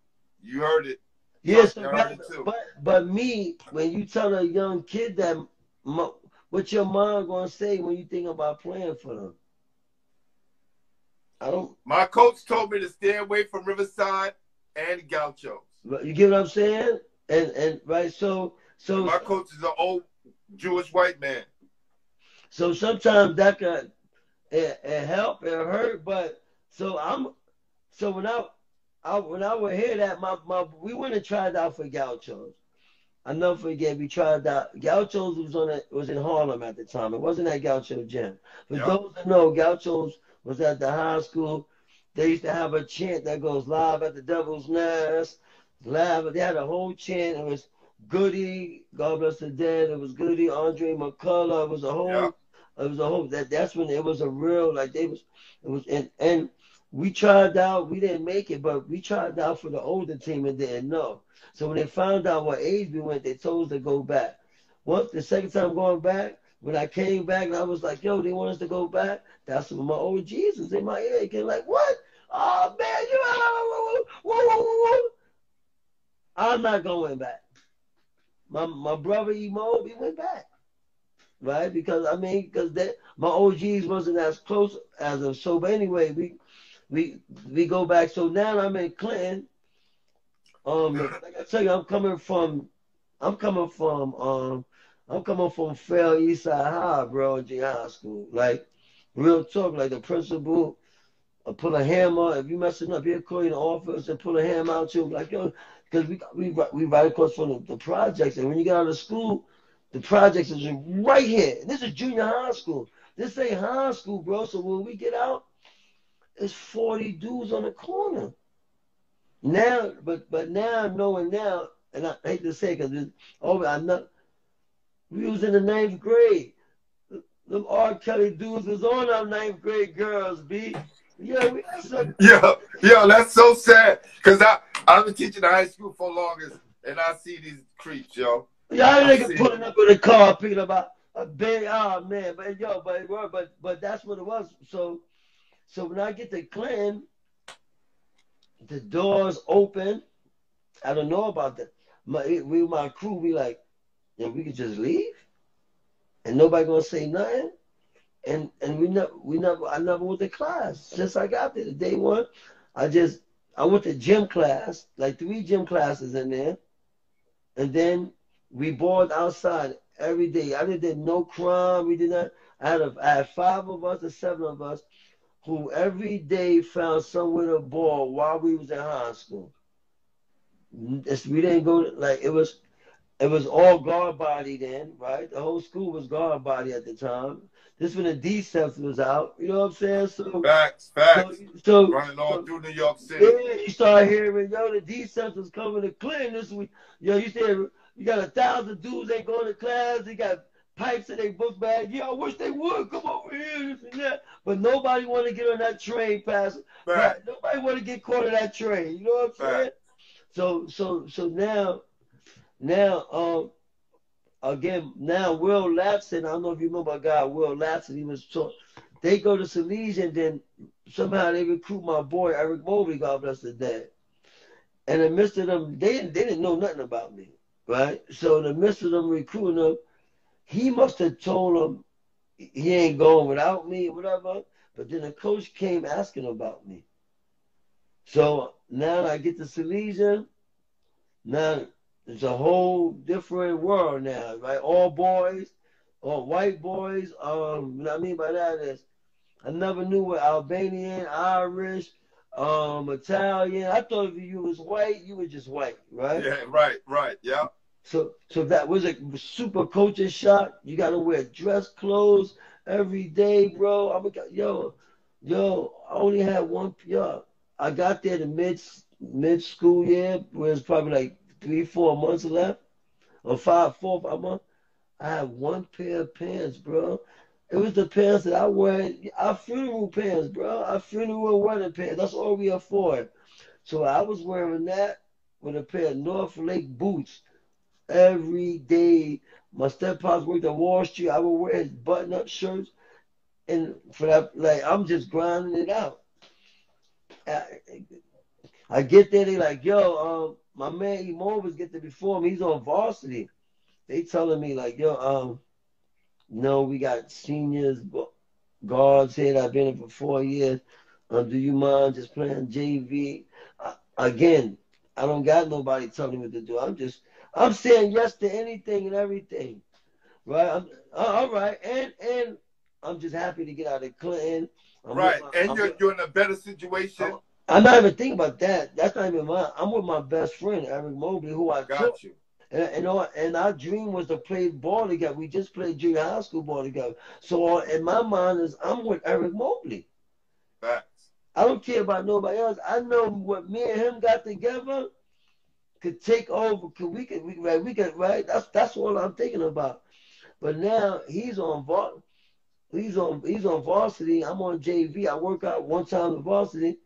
you heard it. yes, I heard rather, it too. but but me, when you tell a young kid that, mo- what your mom gonna say when you think about playing for them? I don't. My coach told me to stay away from Riverside and Gauchos. You get what I'm saying? And and right, so so My coach is an old Jewish white man. So sometimes that could it, it help, it hurt, but so I'm so when I, I when I would hear that my, my we went and tried out for Gauchos. I never forget we tried out Gauchos was on a, was in Harlem at the time. It wasn't at Gaucho Gym. For Yeah. those that know, Gauchos was at the high school. They used to have a chant that goes live at the devil's nest. Live they had a whole chant. It was Goody, God bless the dead. It was Goody, Andre McCullough. It was a whole Yeah. it was a whole that that's when it was a real like they was it was and and we tried out we didn't make it but we tried out for the older team and didn't know so when they found out what age we went they told us to go back once the second time going back when I came back and I was like yo they want us to go back that's when my old Jesus in my ear again like what oh man you. I'm not going back my my brother Emo he went back right? Because I mean, because that my OGs wasn't as close as us. So, but anyway, we we we go back. So now I'm in Clinton. Um, like I tell you, I'm coming from, I'm coming from, um, I'm coming from Fair East Side High, bro, G High School. Like, real talk, like the principal. uh, Pull a hammer. If you messing up, he'll call you in the office and pull a hammer out to you. Like, yo, because we, we, we right across from the, the projects. And when you get out of school, the projects is right here. This is junior high school. This ain't high school, bro. So when we get out, it's 40 dudes on the corner. Now, but but now knowing now, and I hate to say because oh, I'm not. We was in the ninth grade. Them R. Kelly dudes was on our ninth grade girls, B. Yeah, we Yo, yo, that's so sad. Cause I I've been teaching high school for longest, and I see these creeps, yo. Y'all I niggas pulling up in the car, picking about a big, oh ah, man, but yo, but but but that's what it was. So, so when I get to Clinton, the doors open. I don't know about that. My we my crew, we like, yeah, we could just leave, and nobody gonna say nothing. And and we never we never I never went to class since I got there. The day one, I just I went to gym class, like three gym classes in there, and then we bored outside every day. I did no crime. We did not. I had, a, I had five of us or seven of us who every day found somewhere to ball while we was in high school. It's- we didn't go like it was. It was all guard body then, right? The whole school was guard body at the time. This when the D-Ceps was out. You know what I'm saying? So, Facts, so, facts. so, Running all so- through New York City. yeah, you start hearing, yo, the D-Ceps was coming to Clinton this week. Yo, you said you got a thousand dudes ain't going to class. They got pipes in their book bag. Yeah, I wish they would come over here, this and that. But nobody want to get on that train. Right. Facts. Nobody want to get caught in that train. You know what I'm saying? So, so, so now, now, um, again, now Will Lapson. I don't know if you remember a guy, Will Lapson. He was taught. They go to Salesian, and then somehow they recruit my boy Eric Mobley. God bless his dad. And in the midst of them, they didn't, they didn't know nothing about me, right? So in the midst of them recruiting him, he must have told them he ain't going without me, whatever. But then the coach came asking about me. So now I get to Salesian. Now it's a whole different world now, right? All boys, all white boys. Um, what I mean by that is I never knew what Albanian, Irish, um, Italian. I thought if you was white, you were just white, right? Yeah, right, right. Yeah. So so that was a super culture shock. You gotta wear dress clothes every day, bro. I'm a, yo, yo, I only had one yo. I got there the mid mid school year, where it's probably like three, four months left. Or five, four, five months. I had one pair of pants, bro. It was the pants that I wear, our funeral pants, bro. Our funeral wedding pants. That's all we afford. So I was wearing that with a pair of North Lake boots every day. My steppops worked at Wall Street. I would wear his button-up shirts, and for that, like I'm just grinding it out. I, I get there, they like, yo, um, my man E Mobus get there before me. He's on varsity. They telling me like, yo, um, no, we got seniors, guards here that have been here for four years. Um, do you mind just playing JV? Uh, again, I don't got nobody telling me what to do. I'm just, I'm saying yes to anything and everything, right? I'm, uh, all right, and and I'm just happy to get out of Clinton. I'm right, my, and I'm you're with, you're in a better situation. I'm not even thinking about that. That's not even mine. I'm with my best friend Eric Mobley, who I got took. you. And, and, our, and our dream was to play ball together. We just played junior high school ball together. So in my mind is I'm with Eric Mobley. Facts. I don't care about nobody else. I know what me and him got together could take over. Could we could we right? We could right. That's that's all I'm thinking about. But now he's on varsity. He's on he's on varsity. I'm on JV. I work out one time in varsity.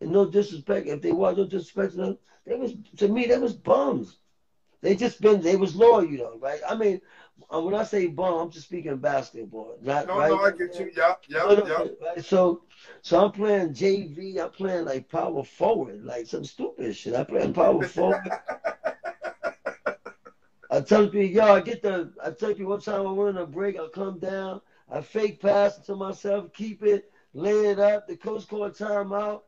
And no disrespect, if they was no disrespect to them, they was to me they was bums. They just been they was loyal, you know, right? I mean, uh, when I say bum, I'm just speaking basketball, not No, right. no, I get you. Yeah, yeah, No, no, yeah. right? So, so I'm playing JV. I'm playing like power forward, like some stupid shit. I play power forward. I tell people, yo, I get the. I tell you what time I went on a break. I come down. I fake pass to myself, keep it, lay it up. The coach called timeout.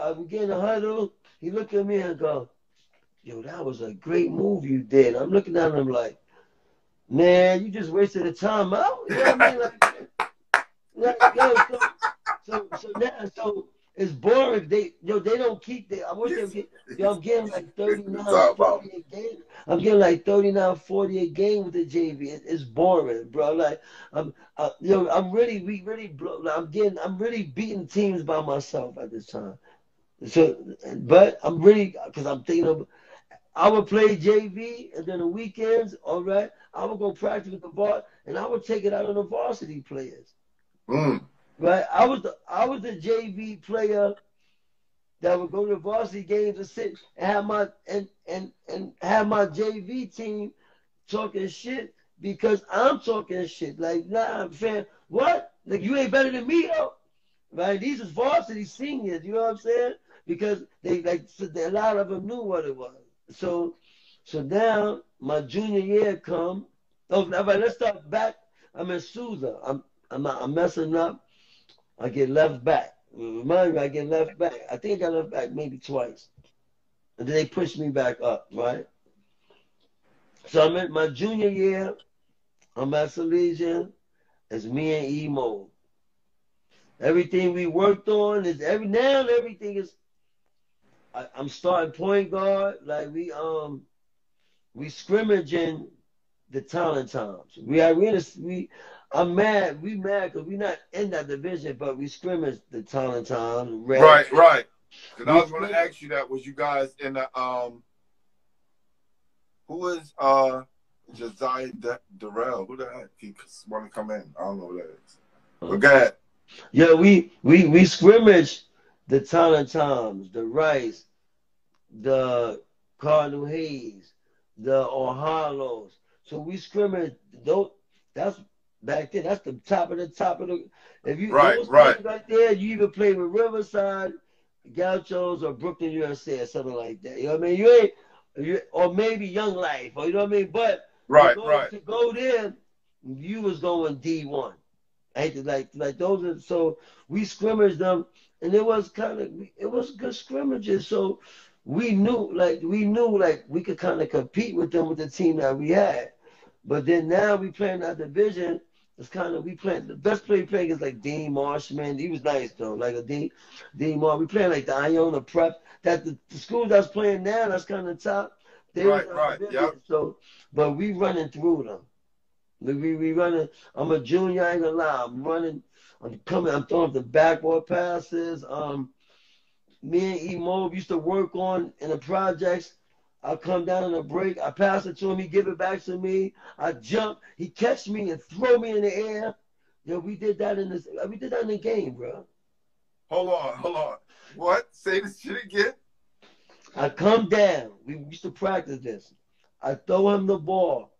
I, we get in a huddle. He looked at me and go, yo, that was a great move you did. I'm looking at him like, man, you just wasted a timeout. You know what I mean? Like, like so, so, so now, so it's boring. They, yo, they don't keep the. I wish they would get. Yo, I'm getting like 39, 48 games. I'm getting like 39, 48 games with the JV. It, it's boring, bro. Like, I'm, uh, yo, I'm really, we really, bro, I'm getting, I'm really beating teams by myself at this time. So, but I'm really, because I'm thinking of, I would play JV, and then the weekends, all right, I would go practice with the varsity, and I would take it out on the varsity players. Mm. Right? I was the I was the JV player that would go to varsity games and sit and have my and and and have my JV team talking shit because I'm talking shit. Like, nah, I'm saying, what? Like you ain't better than me though. Right? These is varsity seniors, you know what I'm saying? Because they like so they, a lot of them knew what it was. So so now my junior year come. Oh, now, but let's start back. I'm in Sousa. I'm I'm I'm messing up. I get left back. Remind me, I get left back. I think I got left back maybe twice. And then they push me back up, right? So I'm in my junior year. I'm at Salesian. It's me and Emo. Everything we worked on is every now everything is I, I'm starting point guard. Like we um we scrimmaging the Tolentines. We are we in a, we I'm mad. We mad because we not in that division, but we scrimmage the Tolentines. Red. Right, right. And I was going to ask you that. Was you guys in the um? Who is uh Josiah D- Durrell? Who the heck? He want to come in? I don't know who that is. But go ahead. Yeah, we we we scrimmage the Tolentines, the Rice, the Cardinal Hayes, the Ohalos. So we scrimmage those. That's back then. That's the top of the top of the. If you Right, right. right there, you even play with Riverside, Gauchos, or Brooklyn USA or something like that. You know what I mean? You ain't, you, or maybe Young Life, or you know what I mean. But Right, to go, right. To go there, you was going D one. I hate to like like those are so we scrimmaged them and it was kind of it was good scrimmages. So we knew like we knew like we could kind of compete with them with the team that we had. But then now we playing our division. It's kind of we playing the best player playing is like Dean Marshman. He was nice though, like a Dean Dean Marsh. We playing like the Iona Prep. That the, the schools that's playing now, that's kind of top. They Right, right, yeah. So, but we running through them. We, we, we running. I'm a junior. I ain't gonna lie. I'm running. I'm coming. I'm throwing the backboard passes. Um, me and E Mob used to work on in the projects. I come down in a break. I pass it to him. He give it back to me. I jump. He catch me and throw me in the air. Yeah, we did that in this. We did that in the game, bro. Hold on, hold on. What? Say this shit again. I come down. We used to practice this. I throw him the ball.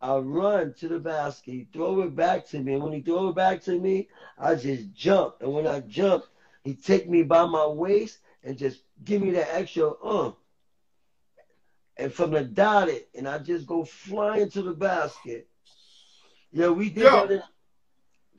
I run to the basket. He throw it back to me. And when he throw it back to me, I just jump. And when I jump, he take me by my waist and just give me that extra uh. And from the dotted, and I just go flying to the basket. Yeah, we did Yo. that.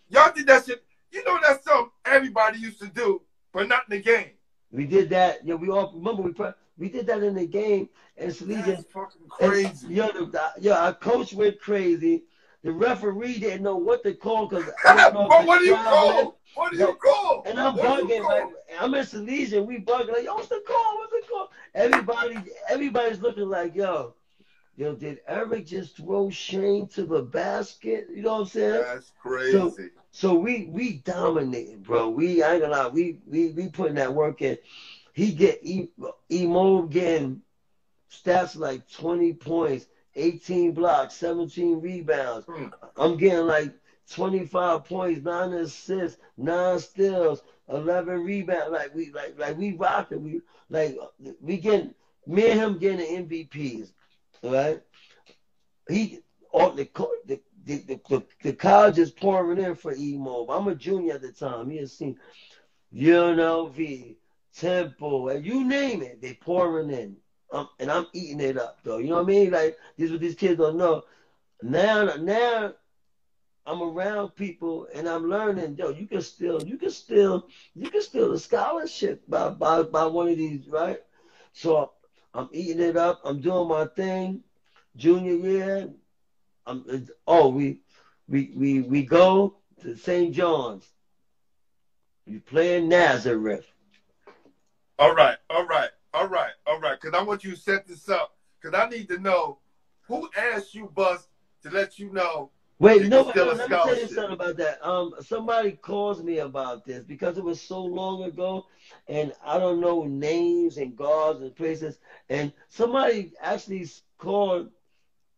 Y'all did that shit. You know that's something everybody used to do, but not in the game. we did that. Yeah, we all remember we we did that in the game. And Salesian, That's fucking And, crazy. Yo, the, the- yo, our coach went crazy. The referee didn't know what to call because but what do you call? What do you call? And I'm What bugging, like I'm in Salesian, we bugging like, yo, what's the call? What's the call? Everybody, everybody's looking like, yo, yo, did Eric just throw Shane to the basket? You know what I'm saying? That's crazy. So we we dominating, bro. We I ain't gonna lie, we we we putting that work in. He get E Emo getting stats like 20 points, 18 blocks, 17 rebounds. Hmm. I'm getting like 25 points, nine assists, nine steals, 11 rebounds. Like we like like we rocking. We like we getting me and him getting the MVPs, right? He all the the, the, the, the college is pouring in for Emo. I'm a junior at the time. He has seen UNLV, Temple, and you name it, they pouring in. Um, and I'm eating it up though. You know what I mean? Like this is what these kids don't know. Now now I'm around people and I'm learning, yo, you can still you can still you can steal a scholarship by by by one of these, right? So I'm eating it up, I'm doing my thing. Junior year, I'm oh we we we we go to St. John's. We play in Nazareth. All right, all right, all right, all right. Because I want you to set this up. Because I need to know who asked you, Bus, to let you know. Wait, You no, can no, let me tell you something about that. Um, somebody calls me about this because it was so long ago, and I don't know names and guards and places. And somebody actually called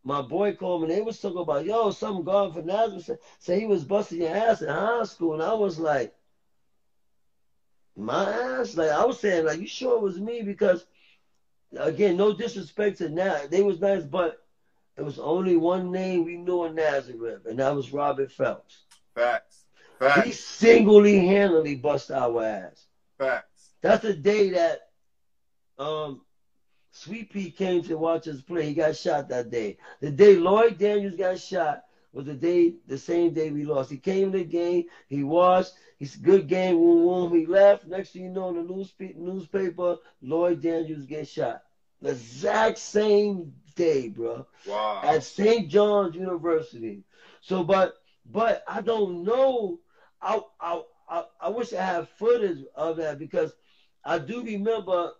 my boy called me. They was talking about yo, some guard for Nazareth said, said he was busting your ass in high school, and I was like, my ass. Like I was saying, like you sure it was me because again, no disrespect to now, they was nice, but it was only one name we knew in Nazareth, and that was Robert Phelps. Facts. Facts. He singularly handedly bust our ass. Facts. That's the day that um Sweet Pea came to watch us play. He got shot that day. The day Lloyd Daniels got shot was the day, the same day we lost. He came to the game. He watched. He's a good game. Boom, boom. He left. Next thing you know, in the newspaper, newspaper Lloyd Daniels gets shot. The exact same day, bro Wow. at St. John's University. So, but but I don't know. I I I, I wish I had footage of that because I do remember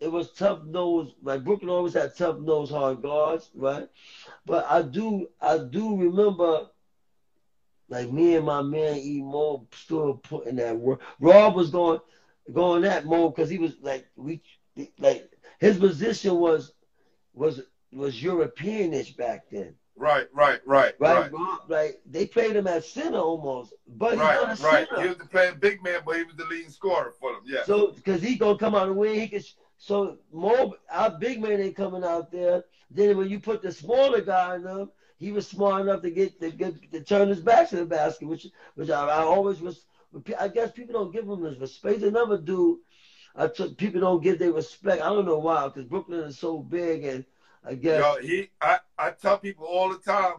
it was tough nose. Like Brooklyn always had tough nose hard guards, right? But I do I do remember. Like me and my man E Mo still putting that work. Rob was going going that mode because he was like we like his position was was was Europeanish back then. Right, right, right, Right, right. Rob, like they played him at center almost, but he's not Right, a right. center. He was the playing big man, but he was the leading scorer for them. Yeah. So because he gonna come out and win, he could. So more our big man ain't coming out there. Then when you put the smaller guy in them, he was smart enough to get to get to turn his back to the basket, which which I, I always was. I guess people don't give him this respect. Another dude, I took people don't give their respect. I don't know why, because Brooklyn is so big, and I guess Yo, he I, I tell people all the time,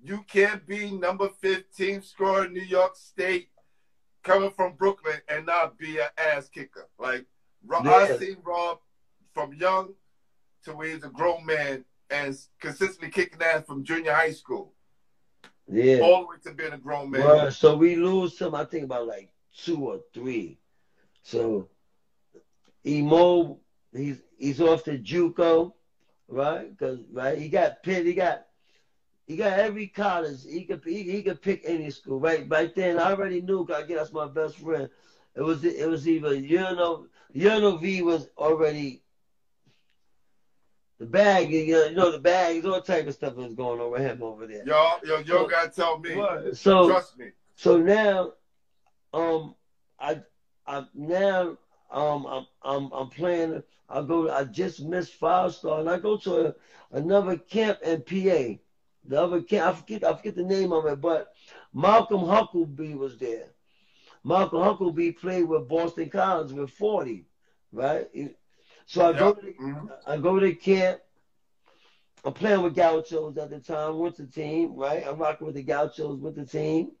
you can't be number 15 scorer in New York State coming from Brooklyn and not be an ass kicker. Like Ro- I Yeah. seen Rob from young to where he's a grown man and consistently kicking ass from junior high school yeah. all the way to being a grown man. Well, so we lose him, I think about like two or three. So Emo, he's he's off to JUCO, right? Because right, he got Pitt, he got he got every college. He could he, he could pick any school. Right, right then I already knew. 'cause I guess that's my best friend. It was it was either UNO UNLV was already the bag. You know, the bags, all type of stuff was going with him over there. Y'all, yo, yo, yo, gotta tell me. So Trust me. so now, um, I, I now um, I'm I'm I'm playing. I go. I just missed five star, and I go to a, another camp in PA. The other camp, I forget I forget the name of it, but Malcolm Huckaby was there. Malcolm Huckaby played with Boston College with 40, right? So I go to the, Mhm. I go to camp. I'm playing with Gauchos at the time, with the team, right? I'm rocking with the Gauchos with the team,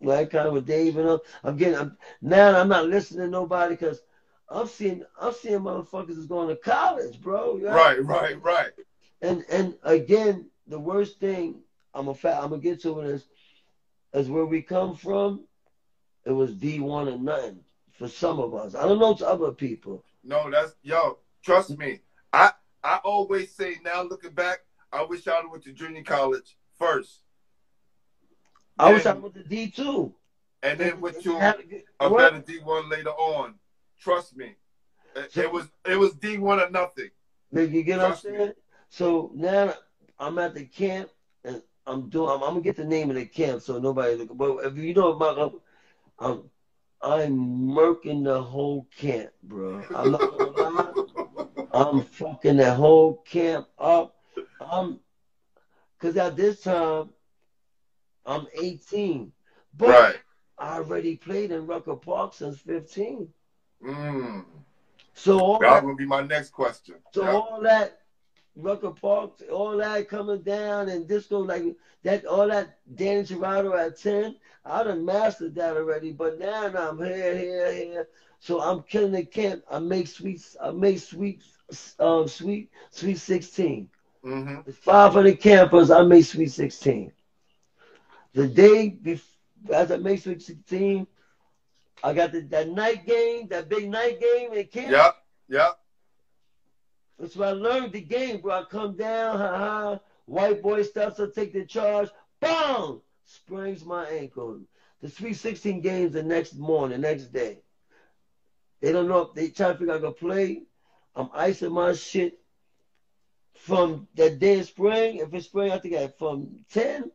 right? Kind of with Dave and them. I'm getting I'm, now. I'm not listening to nobody because I'm seeing I'm seeing motherfuckers is going to college, bro. Right, right, right. And and again, the worst thing I'm a fat I'm gonna get to it is is where we come from. It was D one and nothing for some of us. I don't know to other people. No, that's yo. Trust me. I I always say now, looking back, I wish I went to junior college first, I wish I Then- went to D two. and then went to Had to get- a better D one later on. Trust me. It, it was it was D one or nothing. Did you get what I'm Trust me. saying? So now I'm at the camp and I'm doing. I'm, I'm gonna get the name of the camp so nobody. Look, but if you know about, I'm I'm murking the whole camp, bro. I'm not gonna lie. I'm fucking the whole camp up. I'm because at this time I'm 18, but Right. I already played in Rucker Park since 15. Mm. So all That that, would be my next question. so Yeah. all that Rucker Park, all that coming down and disco like that, all that Danny Gerardo at 10, I done mastered that already. But now I'm here, here, here. So I'm killing the camp. I make sweet, I make sweet, um, sweet, sweet 16. hmm 500 campers. I make sweet 16. The day before, as I make sweet 16, I got the, that night game, that big night game in camp. Yep. Yep. That's where I learned the game, bro. I come down, ha ha. White boy starts to take the charge. Boom! Sprains my ankle. The Sweet 16 games the next morning, the next day. They don't know if they try to figure out I can play. I'm icing my shit from that day in spring. If it's spring, I think I from 10.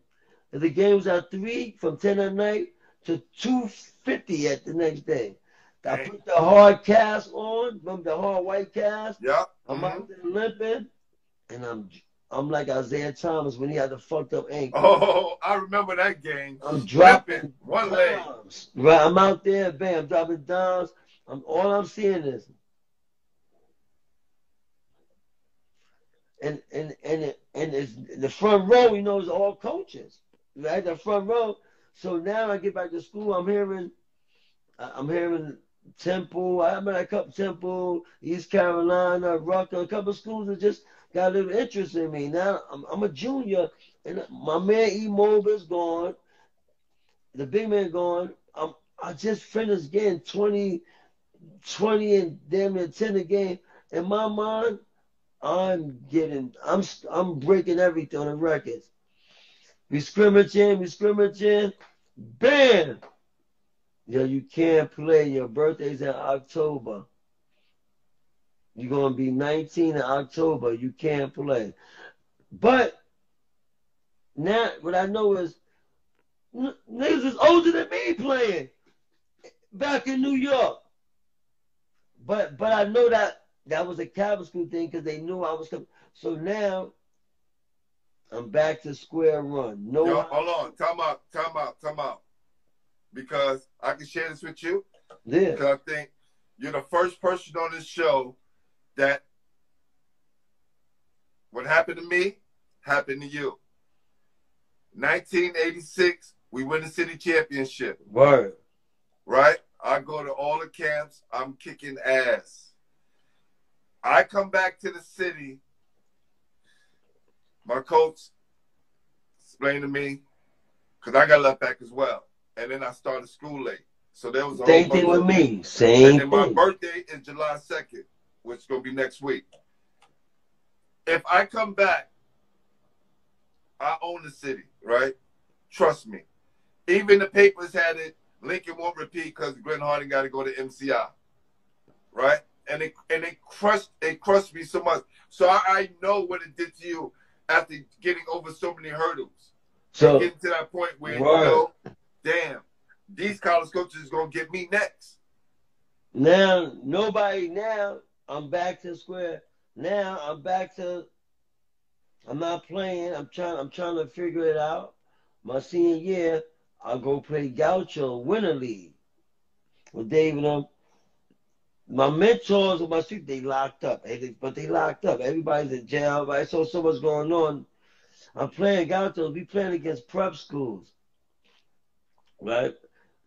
If the game was at 3, from 10 at night to 2.50 at the next day. I put the hard cast on, remember the hard white cast? Yeah. I'm Mhm. out there limping, and I'm I'm like Isiah Thomas when he had the fucked up ankle. Oh, I remember that game. I'm dropping one leg. Right, I'm out there, bam, dropping dimes. I'm all I'm seeing is, and and and it, and it's the front row. You know, is all coaches, right? The front row. So now I get back to school. I'm hearing, I'm hearing Temple. I'm at a couple Temple, East Carolina, Rutgers. A couple schools that just got a little interest in me. Now I'm, I'm a junior, and my man E Mob is gone. The big man gone. I'm, I just finished getting 20, 20 and damn near 10 a game. In my mind, I'm getting, I'm, I'm breaking everything on the records. We scrimmaging, we scrimmaging, bam! Yeah, you can't play. Your birthday's in October. You're gonna be 19 in October. You can't play. But now, what I know is n- niggas is older than me playing back in New York. But but I know that that was a Catholic school thing because they knew I was coming. So now I'm back to square one. No, Yo, hold on. Time out. Time out. Time out. Because I can share this with you. yeah, Because I think you're the first person on this show that what happened to me happened to you. 1986, we win the city championship, word. right? I go to all the camps. I'm kicking ass. I come back to the city. My coach explained to me, because I got left back as well. And then I started school late. So there was a Same whole thing with me. Same and then my birthday is July 2nd, which is going to be next week. If I come back, I own the city, right? Trust me. Even the papers had it, Lincoln won't repeat because Glenn Harding got to go to MCI, right? And it and it crushed it crushed me so much. So I, I know what it did to you after getting over so many hurdles. So getting to that point where you know, damn, these college coaches is gonna get me next. Now nobody now I'm back to square. Now I'm back to I'm not playing. I'm trying I'm trying to figure it out. My senior year, I'll go play Gaucho Winter League with Dave and them. Um, my mentors on my street, they locked up. But they locked up. Everybody's in jail. I saw so much going on. I'm playing Gaucho. We playing against prep schools. Right?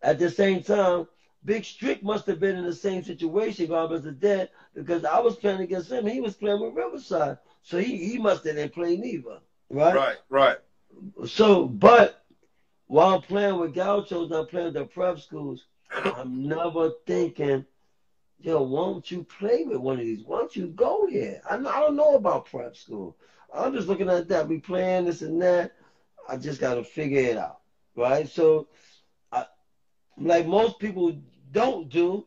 At the same time, Big Strick must have been in the same situation, God was dead, because I was playing against him. He was playing with Riverside. So he, he must have didn't play neither. Right? Right, right. So, but while I'm playing with Gauchos, I'm playing the prep schools, I'm never thinking, yo, why don't you play with one of these? Why don't you go there? I, I don't know about prep school. I'm just looking at that. We playing this and that. I just got to figure it out. Right? So, I, like most people don't do,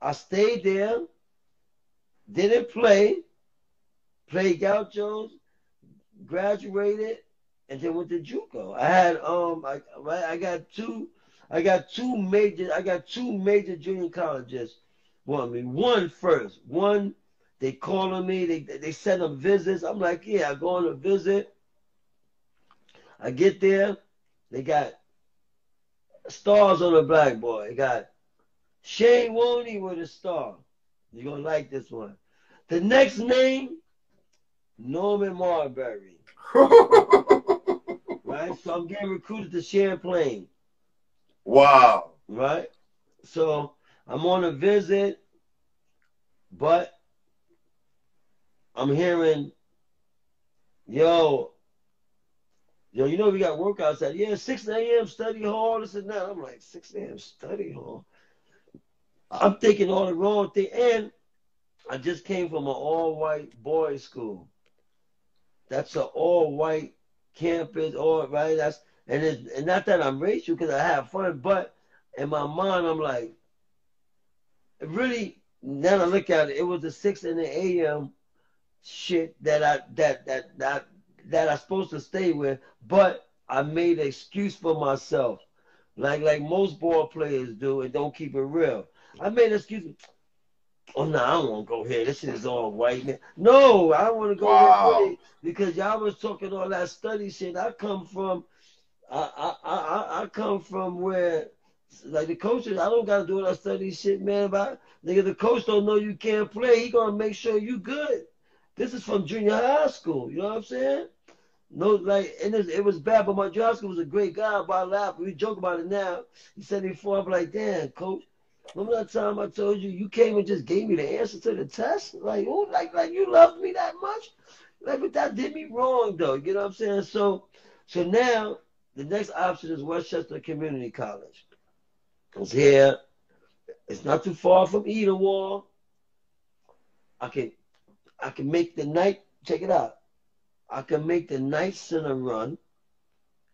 I stayed there, didn't play, played Gauchos, graduated, and then went to JUCO. I had um I I got two I got two major I got two major junior colleges. Well, me. one first. One they calling me, they they send them visits. I'm like, yeah, I go on a visit. I get there, they got stars on the blackboard. They got Shane Woney with a star. You're gonna like this one. The next name, Norman Marbury right? So I'm getting recruited to Champlain, wow. right? So I'm on a visit, but I'm hearing, yo, yo, you know we got workouts at yeah, 6 a.m. study hall, this and that. I'm like, 6 a.m. study hall. I'm thinking all the wrong thing. And I just came from an all-white boys' school. That's an all-white campus, all right. That's and it's and not that I'm racial because I have fun, but in my mind I'm like, really. Now I look at it, it was the six in the a.m. shit that I that that that that I'm supposed to stay with, but I made an excuse for myself, like like most ball players do, and don't keep it real. I made an excuse. Oh no, I don't want to go here. This shit is all white man. No, I want to go Wow. because y'all was talking all that study shit. I come from, I I I, I- I come from where, like the coaches, I don't gotta do all that study shit, man. But nigga, the coach don't know you can't play. He gonna make sure you good. This is from junior high school. You know what I'm saying? No, like, and it, it was bad, but my junior high school was a great guy. I laugh. We joke about it now. He said before, I'm like, damn, coach. Remember that time I told you you came and just gave me the answer to the test? Like, oh, like, like you loved me that much? Like, but that did me wrong, though. You know what I'm saying? So, so now the next option is Westchester Community College. It's here. It's not too far from Edenwald. I can, I can make the night. Check it out. I can make the night center run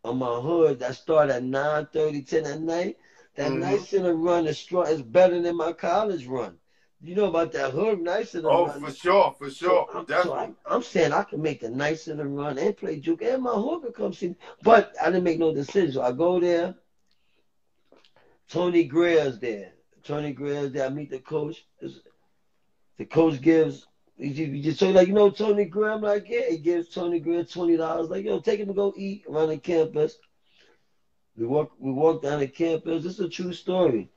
on my hood that start at 9 30, 10 at night. That Mhm. night center run is strong is better than my college run. You know about that hood night center Oh, run. for sure, for So sure. I'm, so I'm, I'm saying I can make the night center run and play JUCO and my hood could come see me. But I didn't make no decision. So I go there. Tony Greer's there. Tony Greer's there. I meet the coach. The coach gives he just so like you know Tony Greer. I'm like yeah. He gives Tony Greer twenty dollars. Like yo, take him to go eat around the campus. We walk we walk down the campus. This is a true story.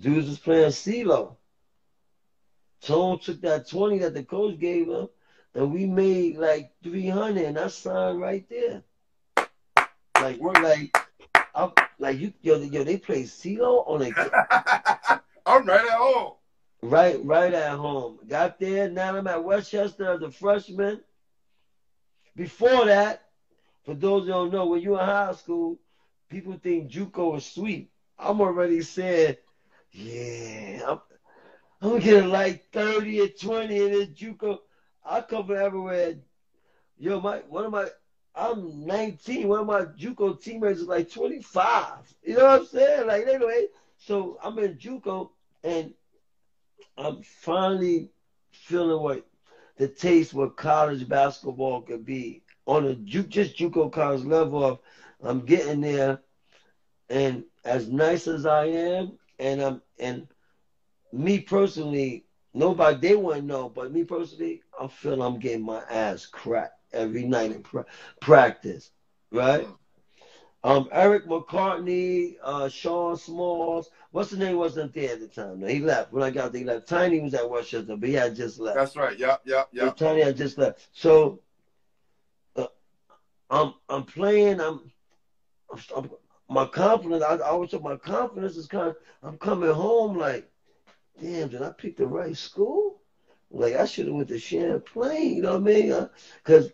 Dudes was playing CeeLo. Tone took that twenty that the coach gave him, and we made like three hundred, and I signed right there. Like we're like, I'm like you yo yo they play CeeLo on a I'm right at home. Right, right at home. Got there. Now I'm at Westchester as a freshman. Before that, for those who don't know, when you're in high school, people think JUCO is sweet. I'm already saying, yeah, I'm, I'm getting like 30 or 20 in this JUCO. I come from everywhere. Yo, my one of my I'm 19. One of my JUCO teammates is like 25. You know what I'm saying? Like anyway, so I'm in JUCO and I'm finally feeling what the taste what college basketball could be on a ju- just JUCO college level. Of I'm getting there, and as nice as I am, and I'm and me personally, nobody they wouldn't know, but me personally, I feel I'm getting my ass cracked every night in pra- practice, right? Um, Eric McCartney, uh, Sean Smalls, what's the name wasn't there at the time? No, he left when I got there. He left. Tiny was at Westchester, but he had just left. That's right. Yep, yep, Yeah. yep. Tony had just left. So uh, I'm I'm playing. I'm, I'm my confidence. I, I always my confidence is kind. Of, I'm coming home like, damn, did I pick the right school? Like I should have went to Champlain. You know what I mean? Uh, because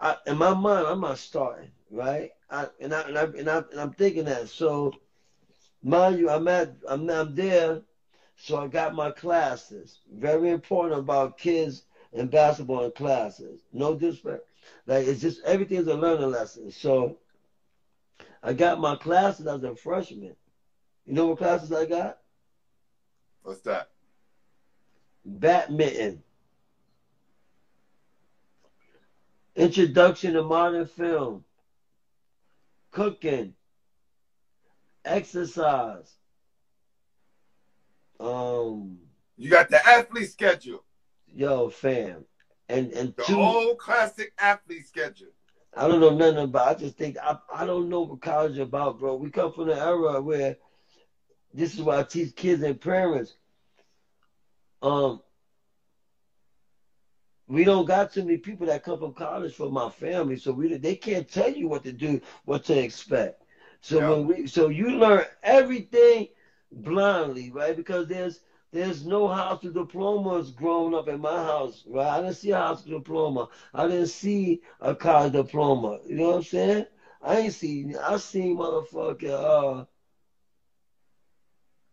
I, in my mind, I'm not starting right. I, and I and I and I and I'm thinking that. So mind you, I'm at I'm I'm there. So I got my classes. Very important about kids and basketball and classes. No disrespect. Like it's just everything's a learning lesson. So I got my classes as a freshman. You know what classes I got? What's that? Badminton. Introduction to modern film. Cooking. Exercise. Um You got the athlete schedule, yo fam. And and the two old classic athlete schedule. I don't know nothing about. I just think I, I don't know what college is about, bro. We come from an era where this is why I teach kids and parents. Um, we don't got too many people that come from college for my family, so we they can't tell you what to do, what to expect. So Yeah. when we so you learn everything blindly, right? Because there's there's no high school diplomas growing up in my house, right? I didn't see a high school diploma. I didn't see a college diploma. You know what I'm saying? I ain't seen. I seen motherfucker uh,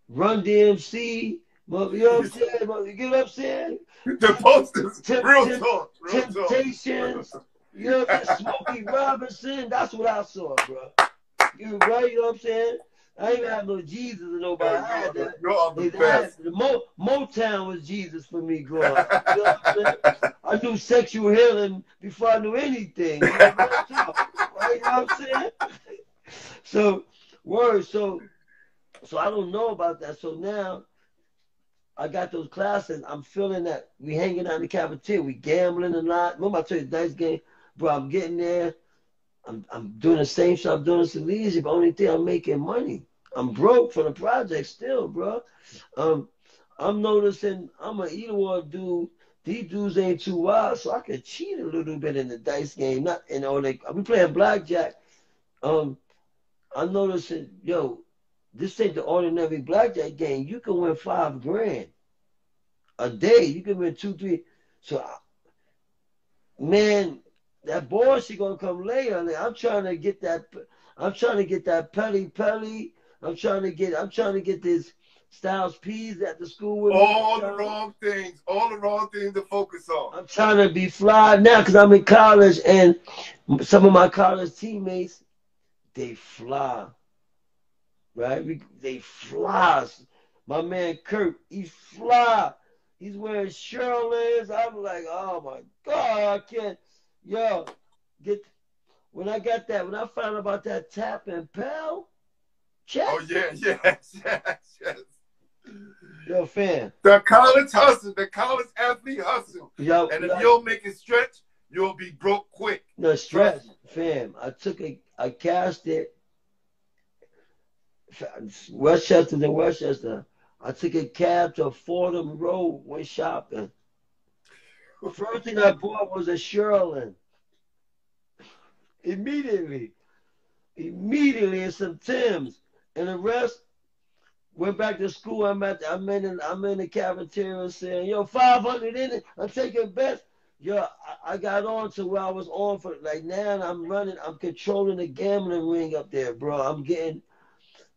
Run DMC. Mother, you know what I'm saying? Mother, you get what I'm saying? The posters, Temp- real temp- talk, real talk. Temptations. You know what I'm saying? Smokey Robinson. That's what I saw, bro. You right? You know what I'm saying? I ain't have no Jesus or nobody. I had that. You're, the had- best. the Mo, Motown was Jesus for me growing up. You know? I knew sexual healing before I knew anything. You know what I'm saying? Right? You know what I'm saying? So, word. So, so I don't know about that. So now, I got those classes. I'm feeling that we hanging out in the cafeteria. We gambling a lot. Remember I told you dice game, bro. I'm getting there. I'm I'm doing the same shit I'm doing in Salesian, but only thing I'm making money. I'm broke for the project still, bro. Um, I'm noticing I'm an award dude. These dudes ain't too wild, so I could cheat a little bit in the dice game. Not you know, like we playing blackjack. Um, I'm noticing, yo, this ain't the ordinary blackjack game. You can win five grand a day. You can win two, three. So, I- man, that bullshit gonna come later. Like, I'm trying to get that. I'm trying to get that pelly pelly. I'm trying to get. I'm trying to get this Styles P's at the school with me. All the wrong things, all the wrong things to focus on. I'm trying to be fly now because I'm in college and some of my college teammates, they fly. Right? We, they fly. My man Kurt, he fly. He's wearing Sherlins. I'm like, oh my God, I can't. Yo, get when I got that, when I found out about that TAP and Pell check, Oh yeah, yes, yes, yes. yo, fan. The college hustle, the college athlete hustle. Yo, And yo, if you don't make it stretch, you'll be broke quick. No stretch, fam. I took a, I cast it. Westchester to Westchester. I took a cab to Fordham Road, went shopping. The first thing I bought was a Sherlin. Immediately. Immediately and some Tim's. And the rest went back to school. I'm at I'm in the, I'm in the cafeteria saying, yo, 500 in it. I'm taking bets. Yo, I, I got on to where I was on for like now I'm running, I'm controlling the gambling ring up there, bro. I'm getting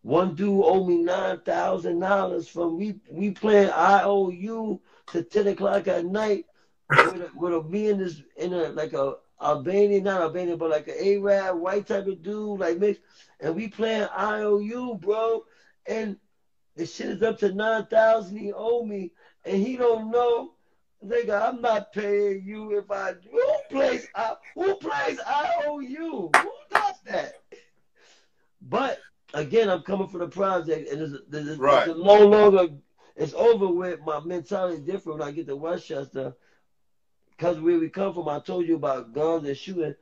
one dude owe me nine thousand dollars from we we playing IOU to ten o'clock at night with a, with a me in this in a like a Albanian, not Albanian, but like an Arab white type of dude, like mixed, and we playing IOU, bro. And the shit is up to nine thousand he owe me, and he don't know. Nigga, I'm not paying you if I who plays I, who plays IOU? Who does that? But again, I'm coming from the project, and it's, Right. it's no longer it's over with. My mentality is different when I get to Westchester. Because where we come from, I told you about guns and shooting.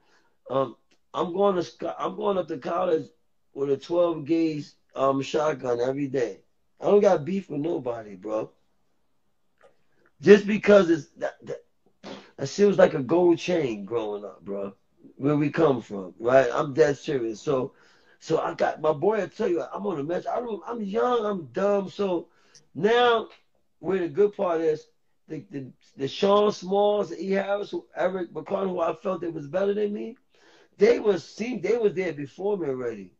Um, I'm going to I'm going up to college with a 12 gauge um shotgun every day. I don't got beef with nobody, bro. Just because it's that, that, that was like a gold chain growing up, bro. Where we come from, right? I'm dead serious. So, so I got my boy. I tell you, I'm on a mess. I don't. I'm young. I'm dumb. So now, where the good part is, the the, the Sean Smalls, the E. Harris, who, Eric McCartney, who I felt they was better than me, they was seen. They was there before me already.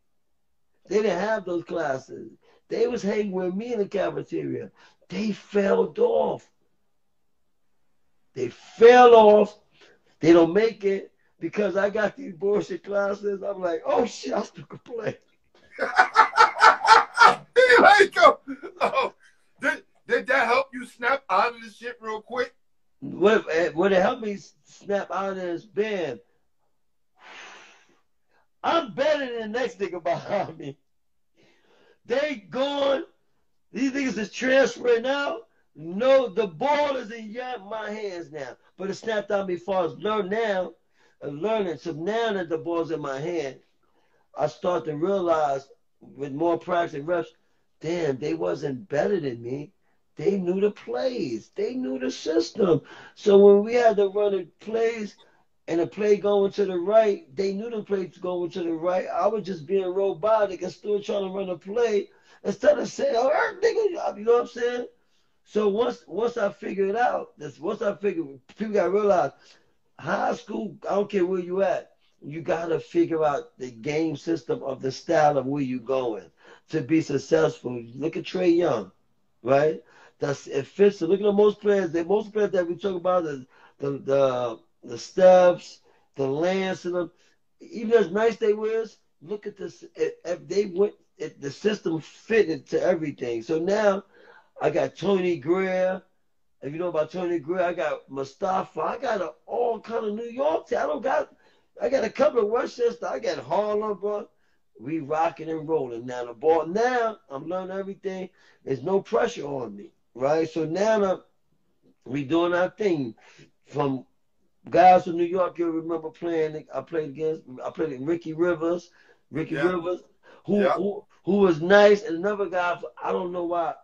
They didn't have those classes. They was hanging with me in the cafeteria. They fell off. They fell off. They don't make it because I got these bullshit classes. I'm like, oh shit, I still can play. He like, oh, oh, did, did that help you snap out of the shit real quick? What eh, would it help me snap out of this band? I'm better than the next nigga behind me. They gone. These niggas is transferring out. No, the ball is in my hands now. But it snapped out me as learn now, and learning. So now that the ball's in my hand, I start to realize with more practice and reps, damn, they wasn't better than me. They knew the plays. They knew the system. So when we had to run the plays and the play going to the right, they knew the plays going to the right. I was just being robotic and still trying to run a play instead of saying, "Oh, er, nigga," you know what I'm saying? So once once I figured out, this once I figured, people got to realize, high school. I don't care where you at. You got to figure out the game system of the style of where you going to be successful. Look at Trae Young, right? That's fits. Look at the most players. The most players that we talk about the the the, the steps, the lance, and them. Even as nice they was, look at this. If, they went, if the system fitted to everything. So now I got Tony Greer. If you know about Tony Greer, I got Mustafa. I got a, all kind of New York. I don't got. I got a couple of Westchester. I got Harlem, bro. We rocking and rolling now. The ball now. I'm learning everything. There's no pressure on me, right? So now we doing our thing. From guys from New York, you remember playing? I played against. I played with Ricky Rivers. Ricky Yeah. Rivers, who, Yeah. who who was nice, and another guy. I don't know why.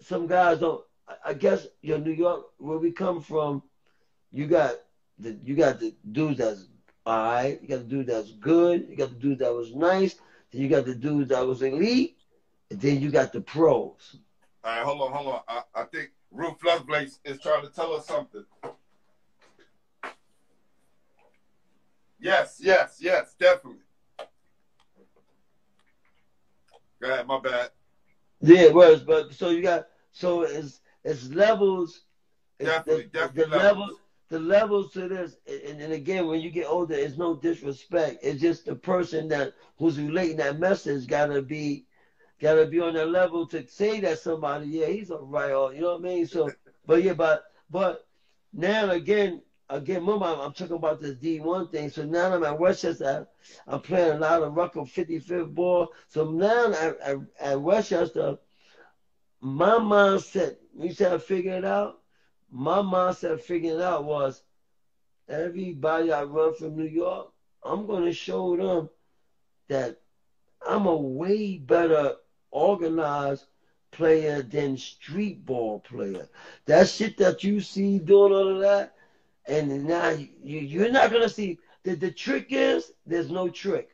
Some guys don't. I- guess your New York, where we come from, you got the you got the dudes that's all right. You got the dude that's good. You got the dude that was nice. Then you got the dude that was elite. And then you got the pros. All right, hold on, hold on. I, I think Ruth Lovelace is trying to tell us something. Yes, yes, yes, definitely. Go ahead, my bad. Yeah, it was. But so you got so it's it's levels. It's Definitely, the, definitely the levels. levels. The levels to this, and, and again, when you get older, it's no disrespect. It's just the person that who's relating that message gotta be, gotta be on that level to say that somebody, yeah, he's all right, or you know what I mean. So, but yeah, but but now again, again, remember I'm, talking about this D1 thing. So now I'm at Westchester. I'm playing a lot of Rucker 55th ball. So now at, at, at Westchester, my mindset, you said I figure it out. My mindset figuring it out was everybody I run from New York, I'm gonna show them that I'm a way better organized player than street ball player. That shit that you see doing all of that, and now you you're not gonna see the the trick is there's no trick.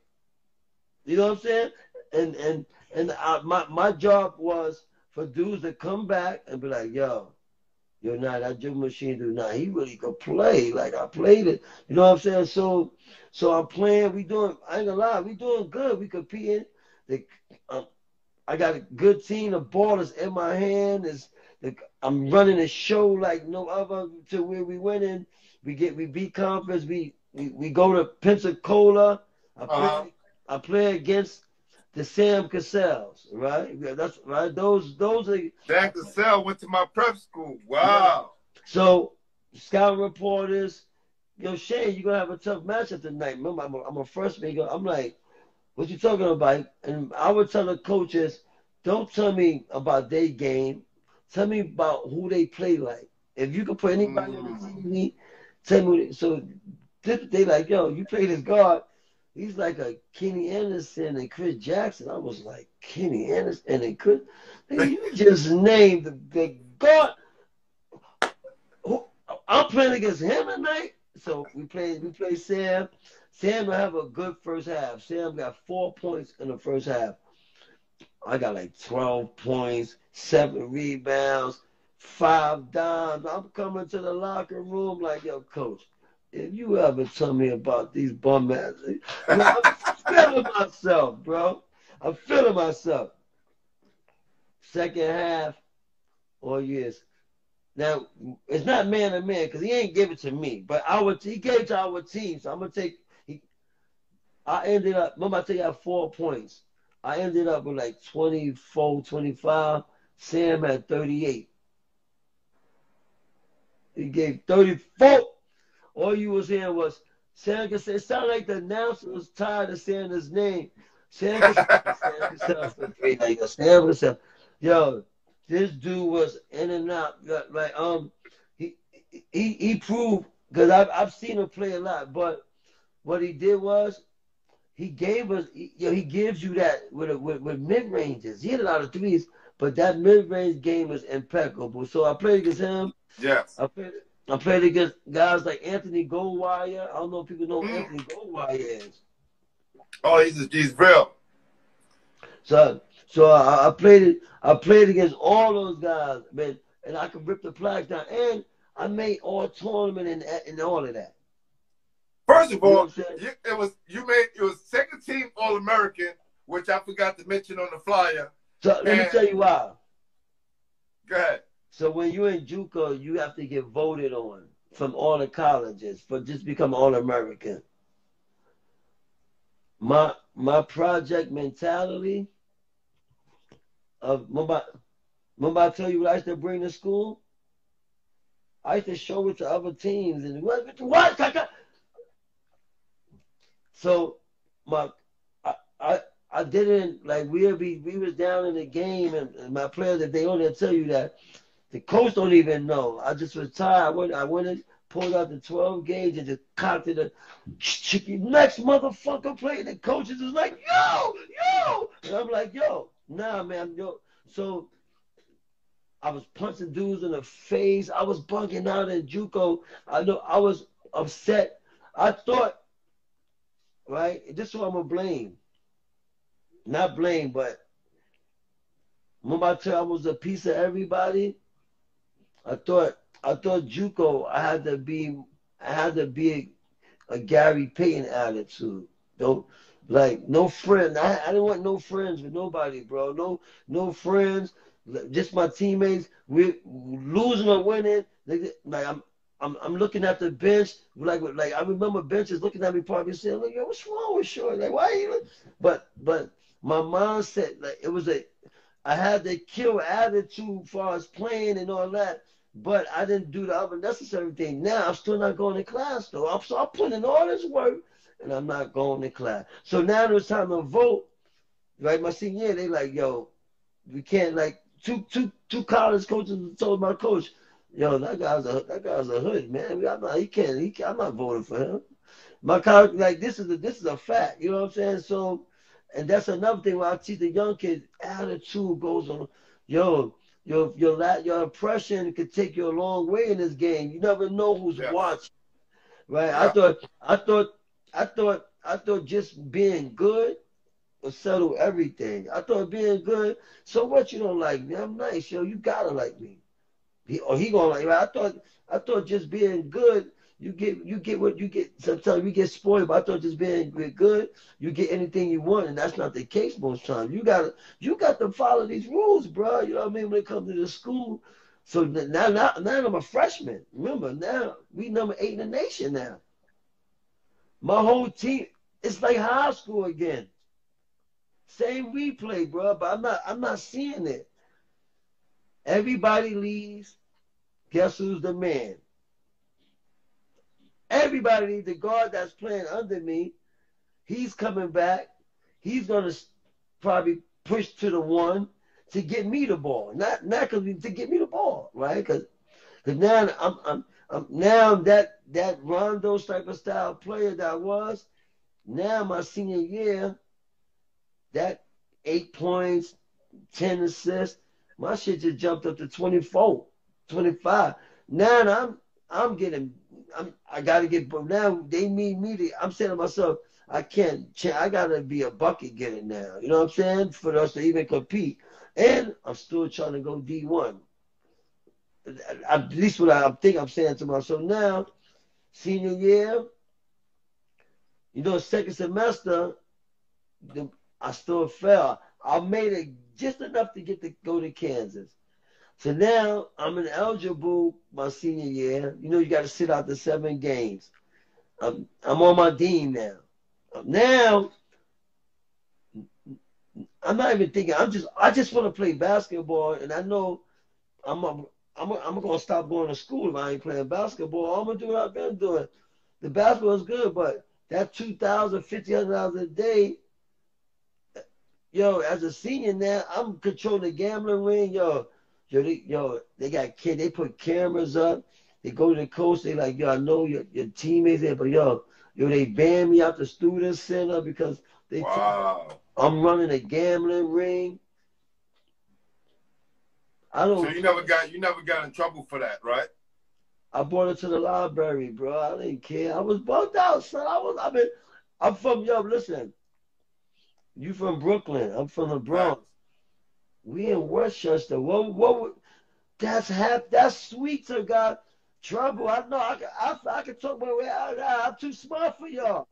You know what I'm saying? And and and I, my my job was for dudes to come back and be like, yo, yo, nah, that jump machine dude, nah, he really could play. Like I played it. You know what I'm saying? So so I'm playing, we doing I ain't gonna lie, we doing good. We competing. The um, I got a good team, the ball is in my hand, is the, I'm running a show like no other to where we winning. We get we beat conference, we we, we go to Pensacola. I play Uh-huh. I play against the Sam Cassells, right? That's right. Those those are Dan Cassell went to my prep school. Wow. so scout reporters. Yo, Shane, you're gonna have a tough matchup tonight. Remember, I'm a, I'm a freshman. I'm like, what you talking about? And I would tell the coaches, don't tell me about their game. Tell me about who they play like. If you could put anybody on the Mm. TV, tell me. So they, like, yo, you play this guard. He's like a Kenny Anderson and Chris Jackson. I was like, Kenny Anderson and Chris. You just named the, the guard. Who, I'm playing against him tonight. So we play. We play Sam. Sam will have a good first half. Sam got four points in the first half. I got like 12 points, seven rebounds, five dimes. I'm coming to the locker room like, yo, coach, if you ever tell me about these bum ass, I'm feeling myself, bro. I'm feeling myself. Second half, oh, all years. Now it's not man to man because he ain't give it to me, but our he gave it to our team. So I'm gonna take. I ended up. Remember, I tell you I had four points. I ended up with like 24, 25. Sam had 38. He gave 34. All you was hearing was Sam Cassell, it sounded like the announcer was tired of saying his name. Sam could Sam Cassell, Sam Cassell, yo, this dude was in and out. Like, um, he he he proved because I've I've seen him play a lot, but what he did was he gave us, he, you know, he gives you that with with, with mid ranges. He had a lot of threes, but that mid range game is impeccable. So I played against him. Yes. I played, I played against guys like Anthony Goldwire. I don't know if people know who Mm. Anthony Goldwire is. Oh, he's he's real. So so I, I played it. I played against all those guys, man, and I could rip the flags down. And I made all tournament and and all of that. First of You know all, what I'm saying? you, it was you made it was second team All American, which I forgot to mention on the flyer. So let me tell you why. Go ahead. So when you're in JUCO, you have to get voted on from all the colleges for just become all American. My my project mentality of remember, remember I tell you what I used to bring to school? I used to show it to other teams and what what? So my I, I I didn't like we'll be we was down in the game and, and my players if they only tell you that the coach don't even know. I just was tired. I went I went and pulled out the 12 gauge and just cocked it. Next motherfucker play. The coaches is like, yo, yo. And I'm like, yo, nah, man, yo. So I was punching dudes in the face. I was bunking out in JUCO. I know I was upset. I thought, right? This is what I'm gonna blame. Not blame, but remember I you I was a piece of everybody. I thought I thought JUCO I had to be I had to be a, a Gary Payton attitude. Don't like no friend. I, I didn't want no friends with nobody, bro. No no friends. Just my teammates. We losing or winning. Like I'm I'm I'm looking at the bench. Like like I remember benches looking at me probably saying, like, yo, what's wrong with Short? Like why you but but my mindset, like it was a I had the kill attitude as far as playing and all that. But I didn't do the other necessary thing. Now I'm still not going to class though. I'm, so I'm putting in all this work and I'm not going to class. So now it's time to vote. Right, my senior they like, yo, we can't like two two two college coaches told my coach, yo, that guy's a that guy's a hood, man. I'm not he can't he can't, I'm not voting for him. My college like this is a this is a fact, you know what I'm saying? So and that's another thing where I teach the young kids attitude goes on. Yo, your your la- your impression could take you a long way in this game. You never know who's Yeah. watching. Right? I thought I thought I thought I thought just being good will settle everything. I thought being good, so what you don't like me? I'm nice, yo. You gotta like me. He or he gonna like. I thought I thought just being good, you get you get what you get sometimes we get spoiled, but I thought just being good, you get anything you want, and that's not the case most times. You gotta you got to follow these rules, bro. You know what I mean? When it comes to the school. So now, now, now I'm a freshman. Remember, now we number eight in the nation now. My whole team, it's like high school again. Same replay, bro, but I'm not I'm not seeing it. Everybody leaves. Guess who's the man? Everybody, the guard that's playing under me, he's coming back. He's gonna probably push to the one. to get me the ball, not not cause to get me the ball, right? Cause, cause now I'm, I'm, I'm now that that Rondo type of style player that I was, now my senior year, that eight points, ten assists, my shit just jumped up to 24, 25. Now I'm I'm getting I'm I gotta get but now they need me to I'm saying to myself, I can't I gotta be a bucket getter now. You know what I'm saying? For us to even compete. And I'm still trying to go D one. At least what I think I'm saying to myself now, senior year, you know, second semester, the, I still fell. I made it just enough to get to go to Kansas. So now I'm ineligible my senior year. You know, you got to sit out the seven games. I'm, I'm on my dean now. Um, now, I'm not even thinking. I'm just, I just want to play basketball, and I know I'm, a, I'm, a, I'm gonna stop going to school if I ain't playing basketball. I'm gonna do what I've been doing. The basketball is good, but that two thousand, fifty hundred dollars a day yo, as a senior now, I'm controlling the gambling ring. Yo, yo, they, yo, they got kid. They put cameras up. They go to the coach. They like, yo, I know your, your teammates there, but yo, yo, they banned me out the student center because they. Wow. I'm running a gambling ring. I don't. So you never got you never got in trouble for that, right? I brought it to the library, bro. I didn't care. I was bugged out, son. I was. I mean, I'm from yo. Listen, you from Brooklyn. I'm from the Bronx. We in Westchester. What? What? would- That's half. That's sweet to God. Trouble. I know. I can. I, I can talk my way out. I'm too smart for y'all.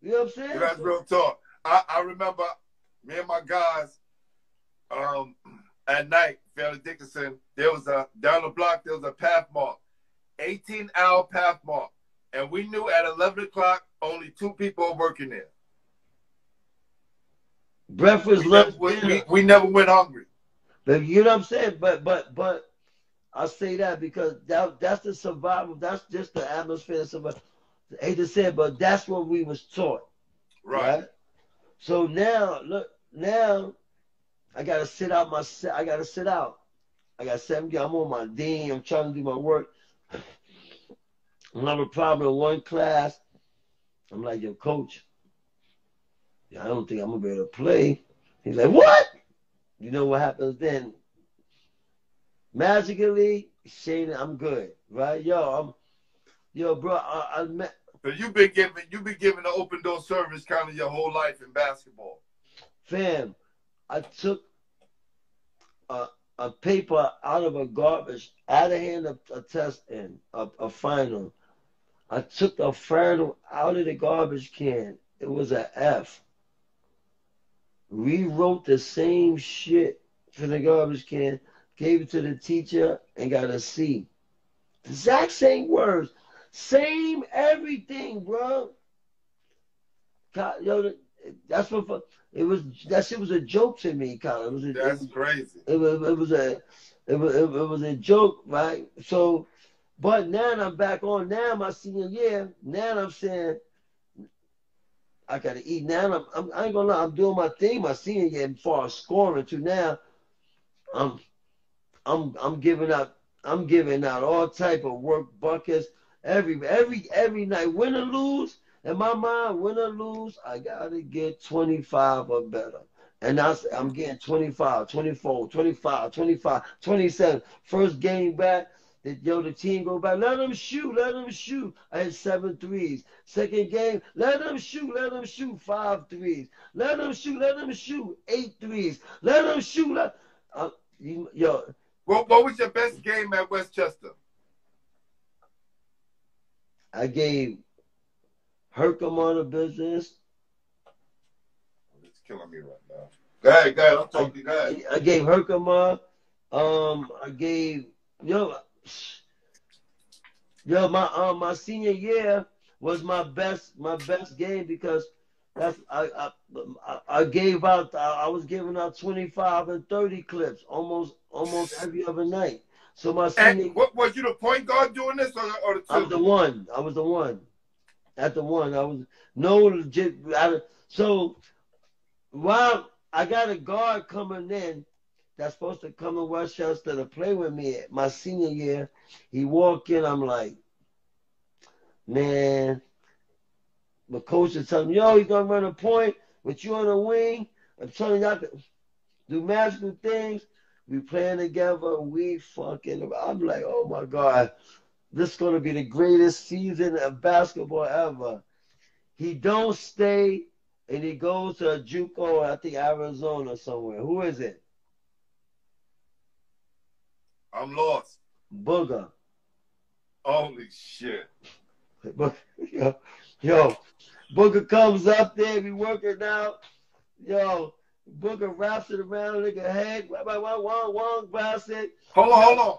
You know what I'm saying? That's real talk. I, I remember me and my guys um, at night, Fairleigh Dickinson, there was a down the block, there was a Pathmark, 18 hour Pathmark. And we knew at 11 o'clock only two people were working there. Breakfast, We lunch, never, we, dinner. we, we never went hungry. But you know what I'm saying? But but but I say that because that that's the survival. That's just the atmosphere. of hate to say it, but that's what we was taught. Right. So now look now I gotta sit out my I gotta sit out. I got seven. I'm on my dean. I'm trying to do my work. I'm having a problem in one class. I'm like, yo, coach, I don't think I'm gonna be able to play. He's like, what? You know what happens then? Magically, Shane, I'm good, right? Yo, I'm, yo, bro, I, I met, So you've been giving you've been giving the open door service kind of your whole life in basketball. fam, I took a, a paper out of a garbage, out of hand a, a test in, a, a final. I took the final out of the garbage can. It was an F. Rewrote the same shit for the garbage can, gave it to the teacher, and got a C. The exact same words, same everything, bro. Yo, that's what it was. That shit was a joke to me, Colin. It was a, That's crazy. it was it was a it was it was a joke, right? So, but now I'm back on. Now my senior year. Now I'm saying I gotta eat. Now I'm, I'm I ain't gonna lie. I'm doing my thing. My senior year, as far as scoring too. Now I'm I'm I'm giving out I'm giving out all type of work buckets every every every night. Win or lose, in my mind, win or lose, I gotta get 25 or better. And that's, I'm getting 25, 24, 25, 25, 27. First game back, the, yo, the team go by. Let them shoot, let them shoot. I had seven threes. Second game, let them shoot, let them shoot five threes. Let them shoot, let them shoot eight threes. Let them shoot. Let, uh, you, yo, What what was your best game at Westchester? I gave Herkimer the business. It's killing me right now. Go ahead, go ahead. I'm talking to you. Go ahead. I gave Herkimer. Um, I gave yo, yo, my um, my senior year was my best, my best game because that's I I, I- gave out. I, was giving out twenty five and thirty clips almost almost every other night. So my senior, And what was you the point guard doing this or, or the I was the one. I was the one. At the one, I was no legit. I, so while I got a guard coming in that's supposed to come to Westchester to play with me my senior year, he walked in. I'm like, man. My coach is telling yo, he's gonna run a point with you on the wing. I'm telling y'all to do magical things. We playing together. We fucking. I'm like, oh my god, this is gonna be the greatest season of basketball ever. He don't stay, and he goes to a JUCO, I think Arizona somewhere. Who is it? I'm lost. Booger. Holy shit. Yo, yo, Booker comes up there, we working out. Yo, Booker wraps it around nigga head. One, one, one, grabs it. Hold on, hold on.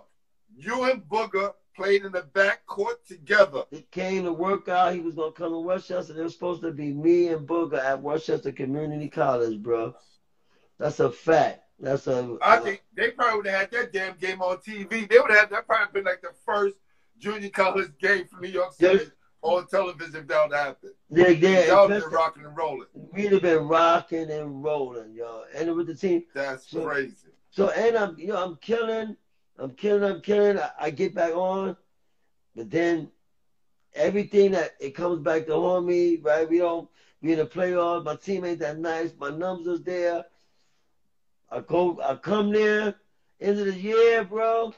You and Booger played in the back court together. He came to work out. He was gonna come to Westchester. It was supposed to be me and Booger at Westchester Community College, bro. That's a fact. That's a. I think they probably would have had that damn game on TV. They would have that probably been like the first junior college game for New York City on television if that would happen. yeah, yeah. Y'all been rocking and rolling. We'd have been rocking and rolling, y'all. And with the team. That's So- crazy. So and I'm you know I'm killing, I'm killing, I'm killing. I, I get back on, but then everything that it comes back to haunt me, right? We don't we in the playoffs. My team ain't that nice. My numbers are there. I go, I come there end of the year, bro.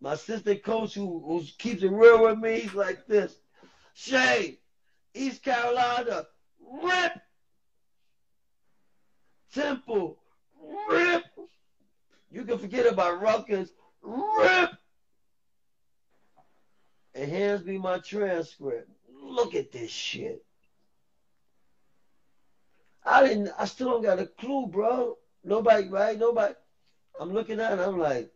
My assistant coach who who keeps it real with me, he's like this. Shay, East Carolina, rip. Temple, rip. You can forget about Rutgers. Rip! And hands me my transcript. Look at this shit. I didn't I still don't got a clue, bro. Nobody, right? Nobody. I'm looking at it, I'm like,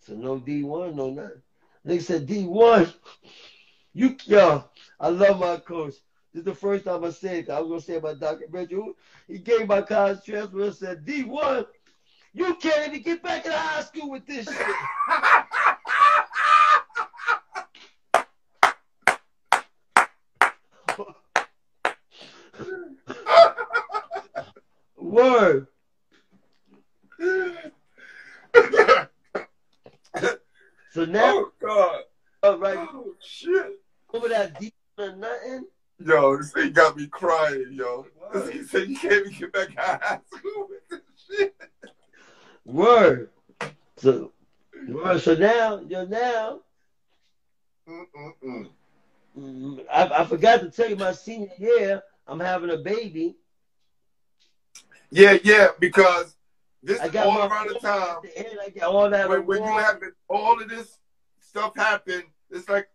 so no D1, no nothing. They said D1. You yo, I love my coach. This is the first time I said it. I was gonna say about Dr. Mitchell. He gave my college transfer and said, D1, you can't even get back in high school with this shit. Word. So now, oh God. uh, right Oh shit. over that D or nothing. Yo, this thing got me crying, yo. This thing said you can't even get back out of high school with this shit. Word. So, word. So now, yo, now, Mm-mm-mm. mm, I, I forgot to tell you my senior year, I'm having a baby. Yeah, yeah, because this is all around the time the end, I got all that. when, when you having all of this stuff happen. It's like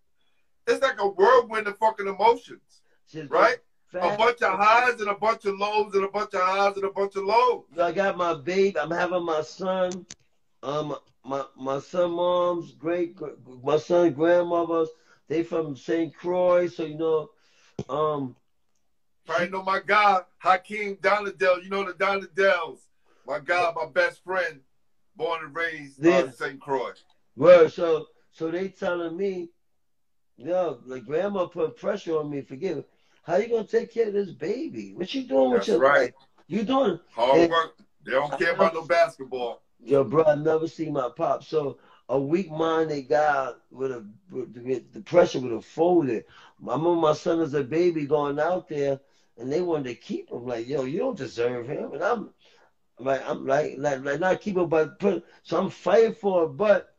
it's like a whirlwind of fucking emotions, Just right? A bunch of highs and a bunch of lows and a bunch of highs and a bunch of lows. I got my baby. I'm having my son. Um, my my son mom's great. My son grandmothers. They from St. Croix, so you know. Um, Probably know my guy, Hakeem Donadell. You know the Donadells. My guy, my best friend, born and raised in St. Croix. word. So so they telling me, yo, like grandma put pressure on me. Forgive me. How you gonna take care of this baby? What you doing with your right. life? You doing? Hard Yeah. work. They don't care about no basketball. Yo, bro, I never seen my pop. So a weak minded guy would have with the pressure would have folded. I remember my son as a baby going out there, and they wanted to keep him. Like, yo, you don't deserve him, and I'm like, I'm like, like, like not keep him, but put. So I'm fighting for it, but,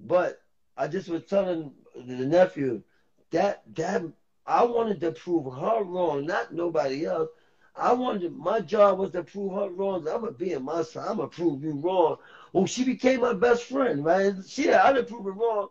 but I just was telling the nephew that that I wanted to prove her wrong, not nobody else. I wanted my job was to prove her wrong. I'm gonna be in my side. I'm gonna prove you wrong. Well, she became my best friend, right? She I didn't prove her wrong.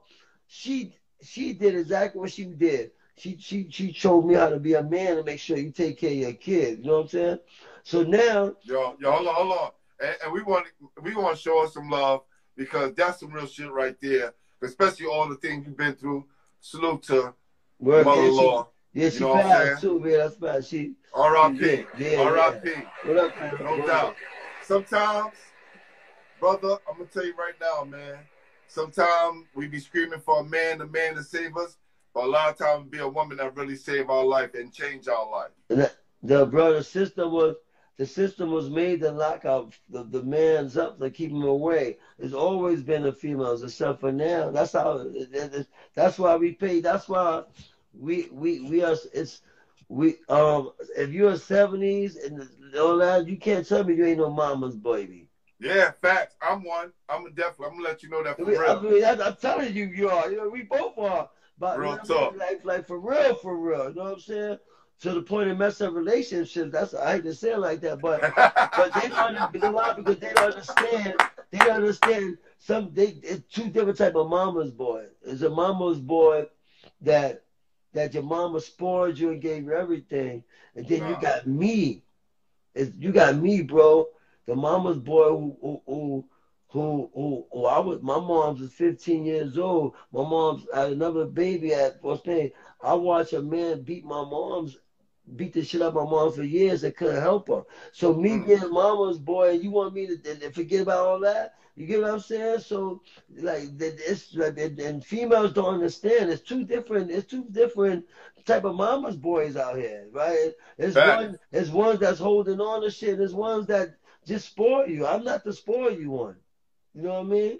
She she did exactly what she did. She she she showed me how to be a man and make sure you take care of your kids. You know what I'm saying? So now, Yo, yo, hold on, hold on. And, and we want we want to show her some love because that's some real shit right there. Especially all the things you've been through. Salute to we're mother-in-law. Yeah, she You know passed too, man. That's bad. She R.I.P. Yeah, yeah, R.I.P. what up, man? No doubt. Sometimes, brother, I'm gonna tell you right now, man. Sometimes we be screaming for a man, a man to save us, but a lot of times be a woman that really save our life and change our life. the brother sister was the system was made to lock out the, the man's up to keep him away. It's always been the females, except for now. That's how. That's why we pay. That's why we we we are. It's we um. If you're seventies and all that, you can't tell me you ain't no mama's baby. Yeah, facts. I'm one. I'm definitely. I'm gonna let you know that for I real. mean, I, I'm telling you, you are. You know, we both are. But Real you know what I talk. mean? like, like for real, for real. You know what I'm saying? To the point of messing up relationships. That's I hate to say it like that, but but they don't understand why because they don't understand. They don't understand some. They it's two different type of mama's boy. There's a mama's boy that that your mama spoiled you and gave you everything, and then you got me. It's, you got me, bro. The mama's boy who who who who, who, who I was. My mom's was 15 years old. My mom's had another baby at what's name. I watched a man beat my mom's beat the shit out of my mom for years and couldn't help her. So me Mm. being mama's boy, you want me to, to forget about all that? You get what I'm saying? So like it's like and females don't understand. It's two different. It's two different type of mama's boys out here, right? It's Fact. one. It's ones that's holding on to shit. There's ones that just spoil you. I'm not the spoil you one. You know what I mean?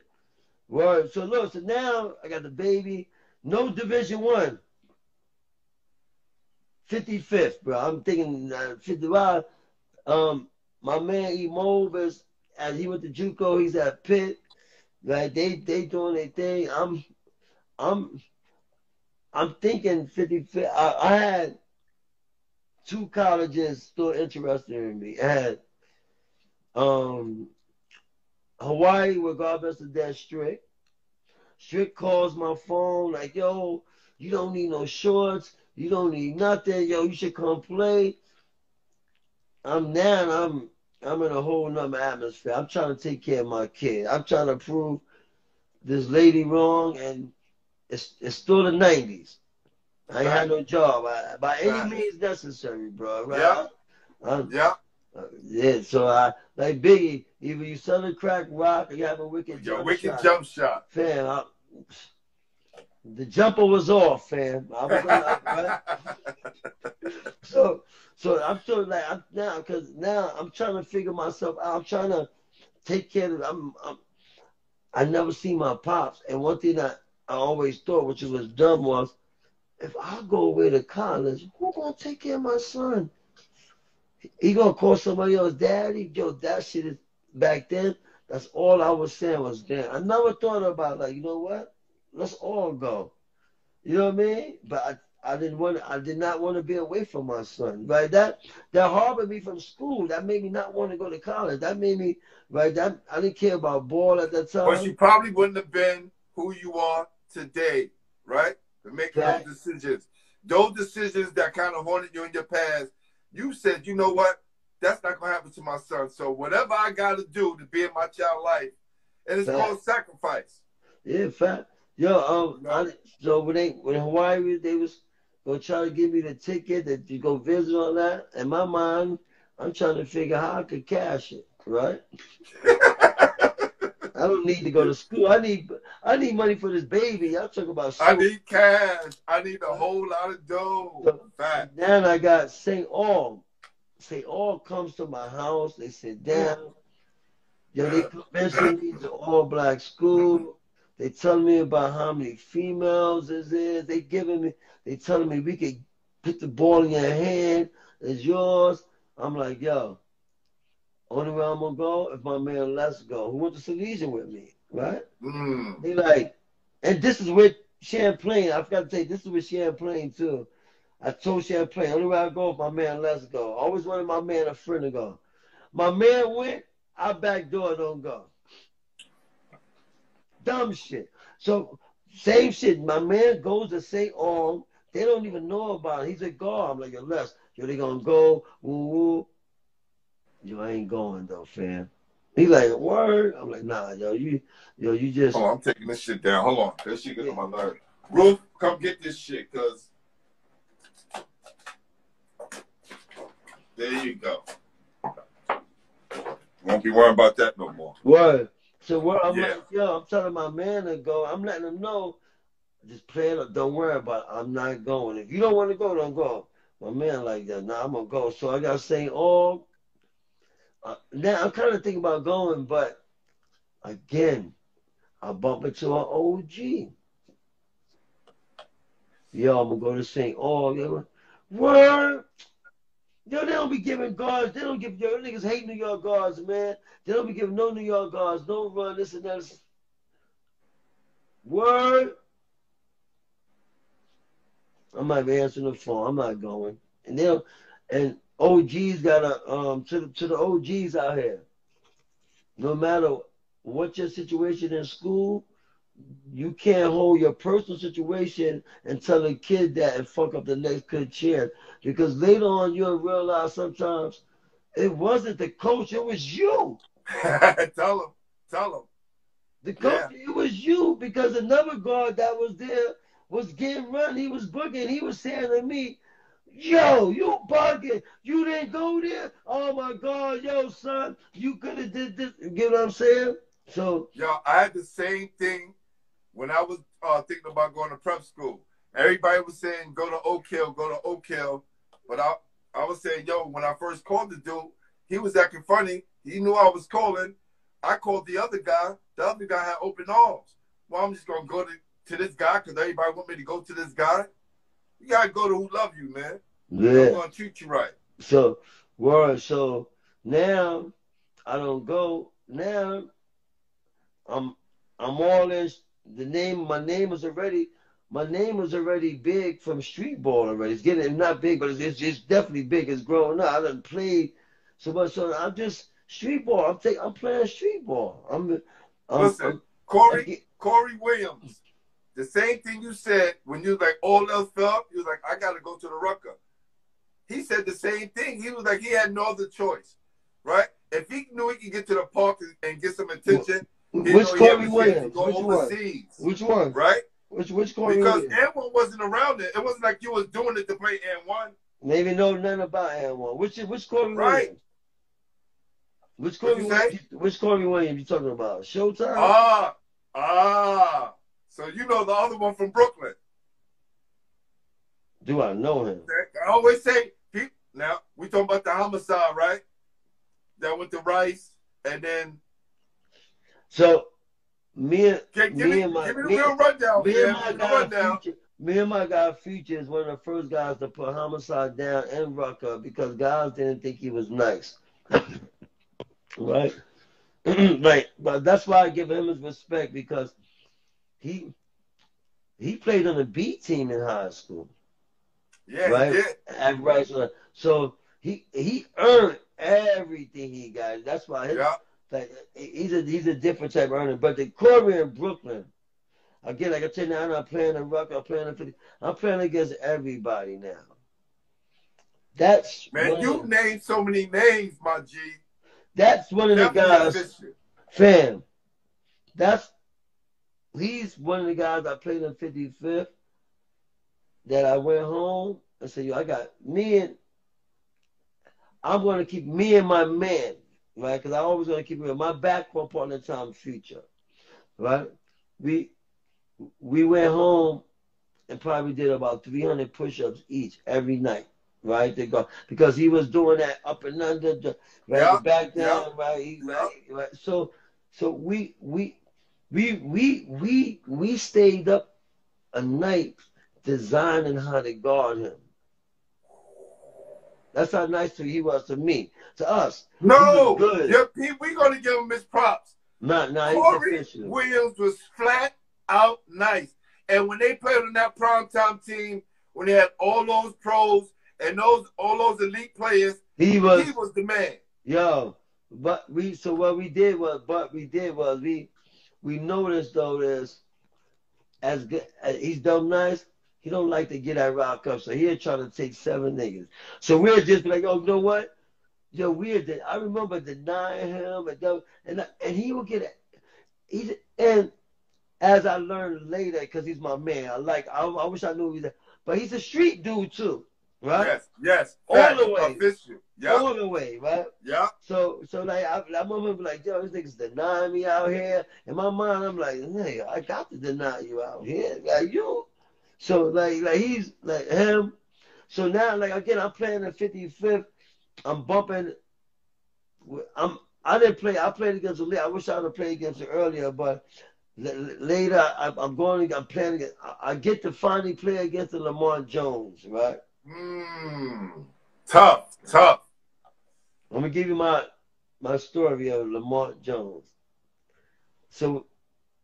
Well, so look. So now I got the baby. No Division One. 55th, bro. I'm thinking uh, 55. Um, my man E. As he went to JUCO, he's at Pitt. Like they they doing their thing. I'm I'm I'm thinking 55th. I, I had two colleges still interested in me. I had um Hawaii God bless the dead strict. Strict calls my phone like, yo, you don't need no shorts. You don't need nothing. Yo, you should come play. I'm now I'm I'm in a whole nother atmosphere. I'm trying to take care of my kid. I'm trying to prove this lady wrong and it's it's still the nineties. I ain't had no job I, by any Right. means necessary, bro. Right? Yeah. I'm- yeah. Uh, yeah, so I like Biggie. Either you sell a crack rock or you have a wicked Your jump wicked shot. jump shot. Fam, I, the jumper was off, fam. I was like, right? So, so I'm sort of like I'm now because now I'm trying to figure myself out. I'm trying to take care of. I'm, I'm I never see my pops, and one thing that I always thought, which was dumb, was if I go away to college, who gonna take care of my son? He gonna call somebody else daddy? Yo, that shit is back then. That's all I was saying was damn. I never thought about like, you know what? Let's all go. You know what I mean? But I, I didn't want I did not want to be away from my son. Right? That that harbored me from school. That made me not want to go to college. That made me right that I didn't care about ball at that time. But you probably wouldn't have been who you are today, right? To make those decisions. Those decisions that kind of haunted you in your past, you said, you know what? That's not gonna happen to my son. So whatever I gotta do to be in my child life, and it's Right. called sacrifice. Yeah, fat. Yo, um, No. I, so when they when Hawaii they was gonna try to give me the ticket that you go visit all that. In my mind, I'm trying to figure how I could cash it, right? I don't need to go to school. I need I need money for this baby. Talking about. I need cash. I need a whole lot of dough. Fact. Then I got St. All. St. All comes to my house. They sit down. Yo, they convincing me to all black school. They telling me about how many females is there. They giving me. They telling me we could put the ball in your hand. It's yours. I'm like, yo. Only way I'm gonna go if my man Les go, who went to Salesian with me, right? Mm. They like, and this is with Champlain. I forgot to say, this is with Champlain too. I told Champlain, only way I go if my man Les go. I always wanted my man a friend to go. My man went, I back door don't go. Dumb shit. So same shit. My man goes to St. Arm. They don't even know about it. He's a guard. I'm like, yo, Les, yo, they gonna go, woo woo. Yo, I ain't going though, fam. He like, word? I'm like, nah, yo, you yo, you just Oh, I'm taking this shit down. Hold on. This shit gets on my nerve. Roof, come get this shit, cause there you go. Won't be worrying about that no more. Word. So what I'm Yeah. like, yo, I'm telling my man to go. I'm letting him know. Just play it. Don't worry about it. I'm not going. If you don't want to go, don't go. My man like that. Nah, I'm gonna go. So I got St. Aug. Uh, now I'm kind of thinking about going, but again, I bump into an OG. Yo, I'm gonna go to St. Oh, yo, word. Yo, they don't be giving guards. They don't give yo niggas hate New York guards, man. They don't be giving no New York guards, no run, this and that. Word. I'm not answering the phone. I'm not going. And they'll and OGs gotta um to the to the OGs out here. No matter what your situation in school, you can't hold your personal situation and tell a kid that and fuck up the next good chance. Because later on you'll realize sometimes it wasn't the coach, it was you. tell him. Tell him. The coach, it was you because another guard that was there was getting run. He was booking. He was saying to me, Yo, you bugging. You didn't go there. Oh my God, yo, son, you could have did this. You get what I'm saying? So Yo, I had the same thing when I was uh, thinking about going to prep school. Everybody was saying go to Oak Hill, go to Oak Hill. But I I was saying, yo, when I first called the dude, he was acting funny. He knew I was calling. I called the other guy. The other guy had open arms. Well, I'm just gonna go to, to this guy because everybody want me to go to this guy. You gotta go to who love you, man. yeah. They're gonna treat you right. So word. So now I don't go. Now I'm I'm all in. The name my name is already my name was already big from street ball already. It's getting not big, but it's it's, it's definitely big. It's growing up. I done played so much. So I'm just street ball. I'm taking. I'm playing street ball. I'm. I'm Listen, I'm- Corey, get- Corey Williams, the same thing you said when you was like all else fell you was like, I gotta go to the Rucker. He said the same thing. He was like, he had no other choice, right? If he knew he could get to the park and, get some attention, which know he had Corey to Williams? go Which one? overseas, Which one? right? Which which Corey Because Williams? everyone wasn't around it. It wasn't like you was doing it to play AND 1. Maybe know nothing about AND 1. Which which Corey Right. Williams? Which Corey What'd you say? Williams? Which Corey Williams you talking about? Showtime? Ah, ah. So you know the other one from Brooklyn. Do I know him? I always say, he, now we talking about the homicide, right? That went to Rice, and then So me and give, give me me, and my give me real rundown, me man. and my Give me the guy rundown. future, me and my guy future is one of the first guys to put homicide down in Rucker because guys didn't think he was nice. right? right. But that's why I give him his respect because he he played on the B team in high school. Yeah, Right. he did. At Rice. So he he earned everything he got. That's why his, Yeah. like he's a he's a different type of earner. But the Corey in Brooklyn, again, like I tell you now, I'm not playing the rock, I'm playing in 50. I'm playing against everybody now. That's Man, you of, named so many names, my G. that's one of the guys, fam. That's he's one of the guys I played in 55th that I went home and said, yo, I got me and I'm going to keep me and my man, right? Because I always going to keep with my backbone partner, Tom Future, right? We we went home and probably did about 300 push-ups each every night, right? They go because he was doing that up and under, the, right? The back down, yeah, right? Right? Right? So so we we we we we we stayed up a night designing how to guard him. That's how nice he was to me, to us. No, He was good. yeah, Pete, we gonna give him his props. Not he's Corey. Williams was flat out nice. And when they played on that primetime team, when they had all those pros and those all those elite players, He was he was the man. Yo, but we so what we did was, but we did was we we noticed though is as good he's dumb nice. He don't like to get that rock up, so he'll try to take seven niggas. So we'll just be like, oh, you know what? Yo, weird. I remember denying him and and and he would get it. He's and as I learned later, because he's my man. I like. I, I wish I knew he was, but he's a street dude too, right? Yes, yes. All Fact, the way. Official. Yeah, All the way, right? yeah. So, so like I, I remember be like, yo, this nigga's denying me out here. In my mind, I'm like, hey, I got to deny you out here, like you. So like, like he's like him. So now, like again, I'm playing the 55th. I'm bumping I'm I didn't play. I played against the. I wish I would have played against it earlier, but l- later I, I'm going. I'm playing. Against, I, I get to finally play against the Lamar Jones, right? Mm. Tough, tough. I'm gonna give you my my story of Lamar Jones. So,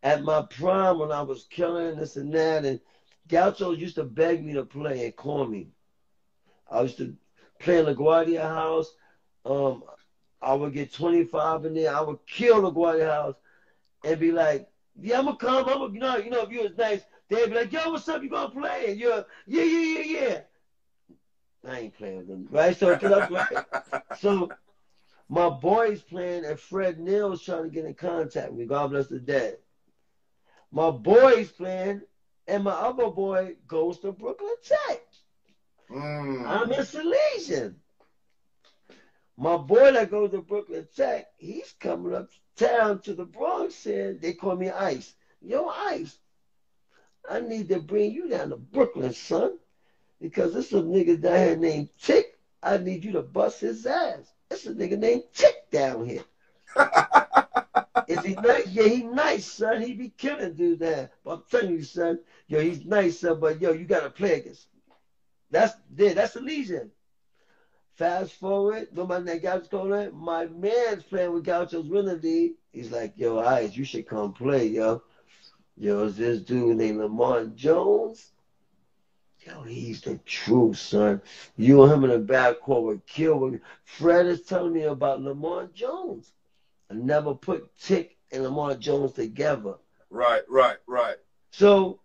at my prime, when I was killing this and that, and Gaucho used to beg me to play and call me. I used to play in LaGuardia House. Um, I would get 25 in there. I would kill LaGuardia House and be like, "Yeah, I'm gonna come. I'm gonna, you know, you know, if you was nice, they'd be like, "Yo, what's up? You gonna play?" And you're, "Yeah, yeah, yeah, yeah." I ain't playing with them, right? So, right? so my boys playing and Fred Neal's trying to get in contact with me. God bless the dead. My boys playing and my other boy goes to Brooklyn Tech. Mm. I'm in Salesian. My boy that goes to Brooklyn Tech, he's coming up town to the Bronx and they call me Ice. Yo, Ice, I need to bring you down to Brooklyn, son. Because this is a nigga down here named Tick. I need you to bust his ass. It's a nigga named Tick down here. Is he nice? Yeah, he nice, son. He be killing dudes there. But I'm telling you, son, yo, he's nice, son, but yo, you gotta play against. That's there, that's the legion. Fast forward, no my that Gaucho's going my man's playing with Gaucho's winner league. He's like, yo, Ice, you should come play, yo. Yo, it's this dude named Lamar Jones. Yo, he's the truth, son. You and him in the backcourt would kill. Fred is telling me about Lamar Jones. I never put Tick and Lamar Jones together. Right, right, right. So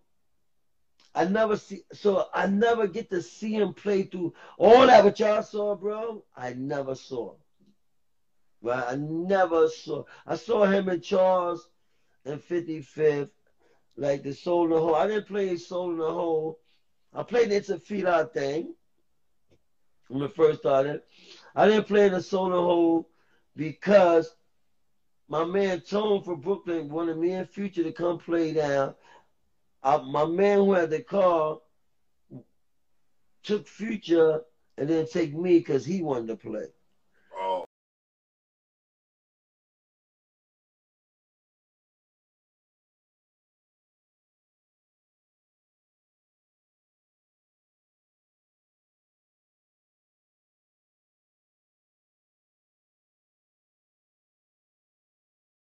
I never see so I never get to see him play through all that what y'all saw, bro. I never saw. Right? I never saw. I saw him in Charles and 55th, like the soul in the hole. I didn't play soul in the hole. I played the Interfila thing when I first started. I didn't play the the hole because my man Tone from Brooklyn wanted me and Future to come play down. I, my man who had the car took Future and then take me because he wanted to play.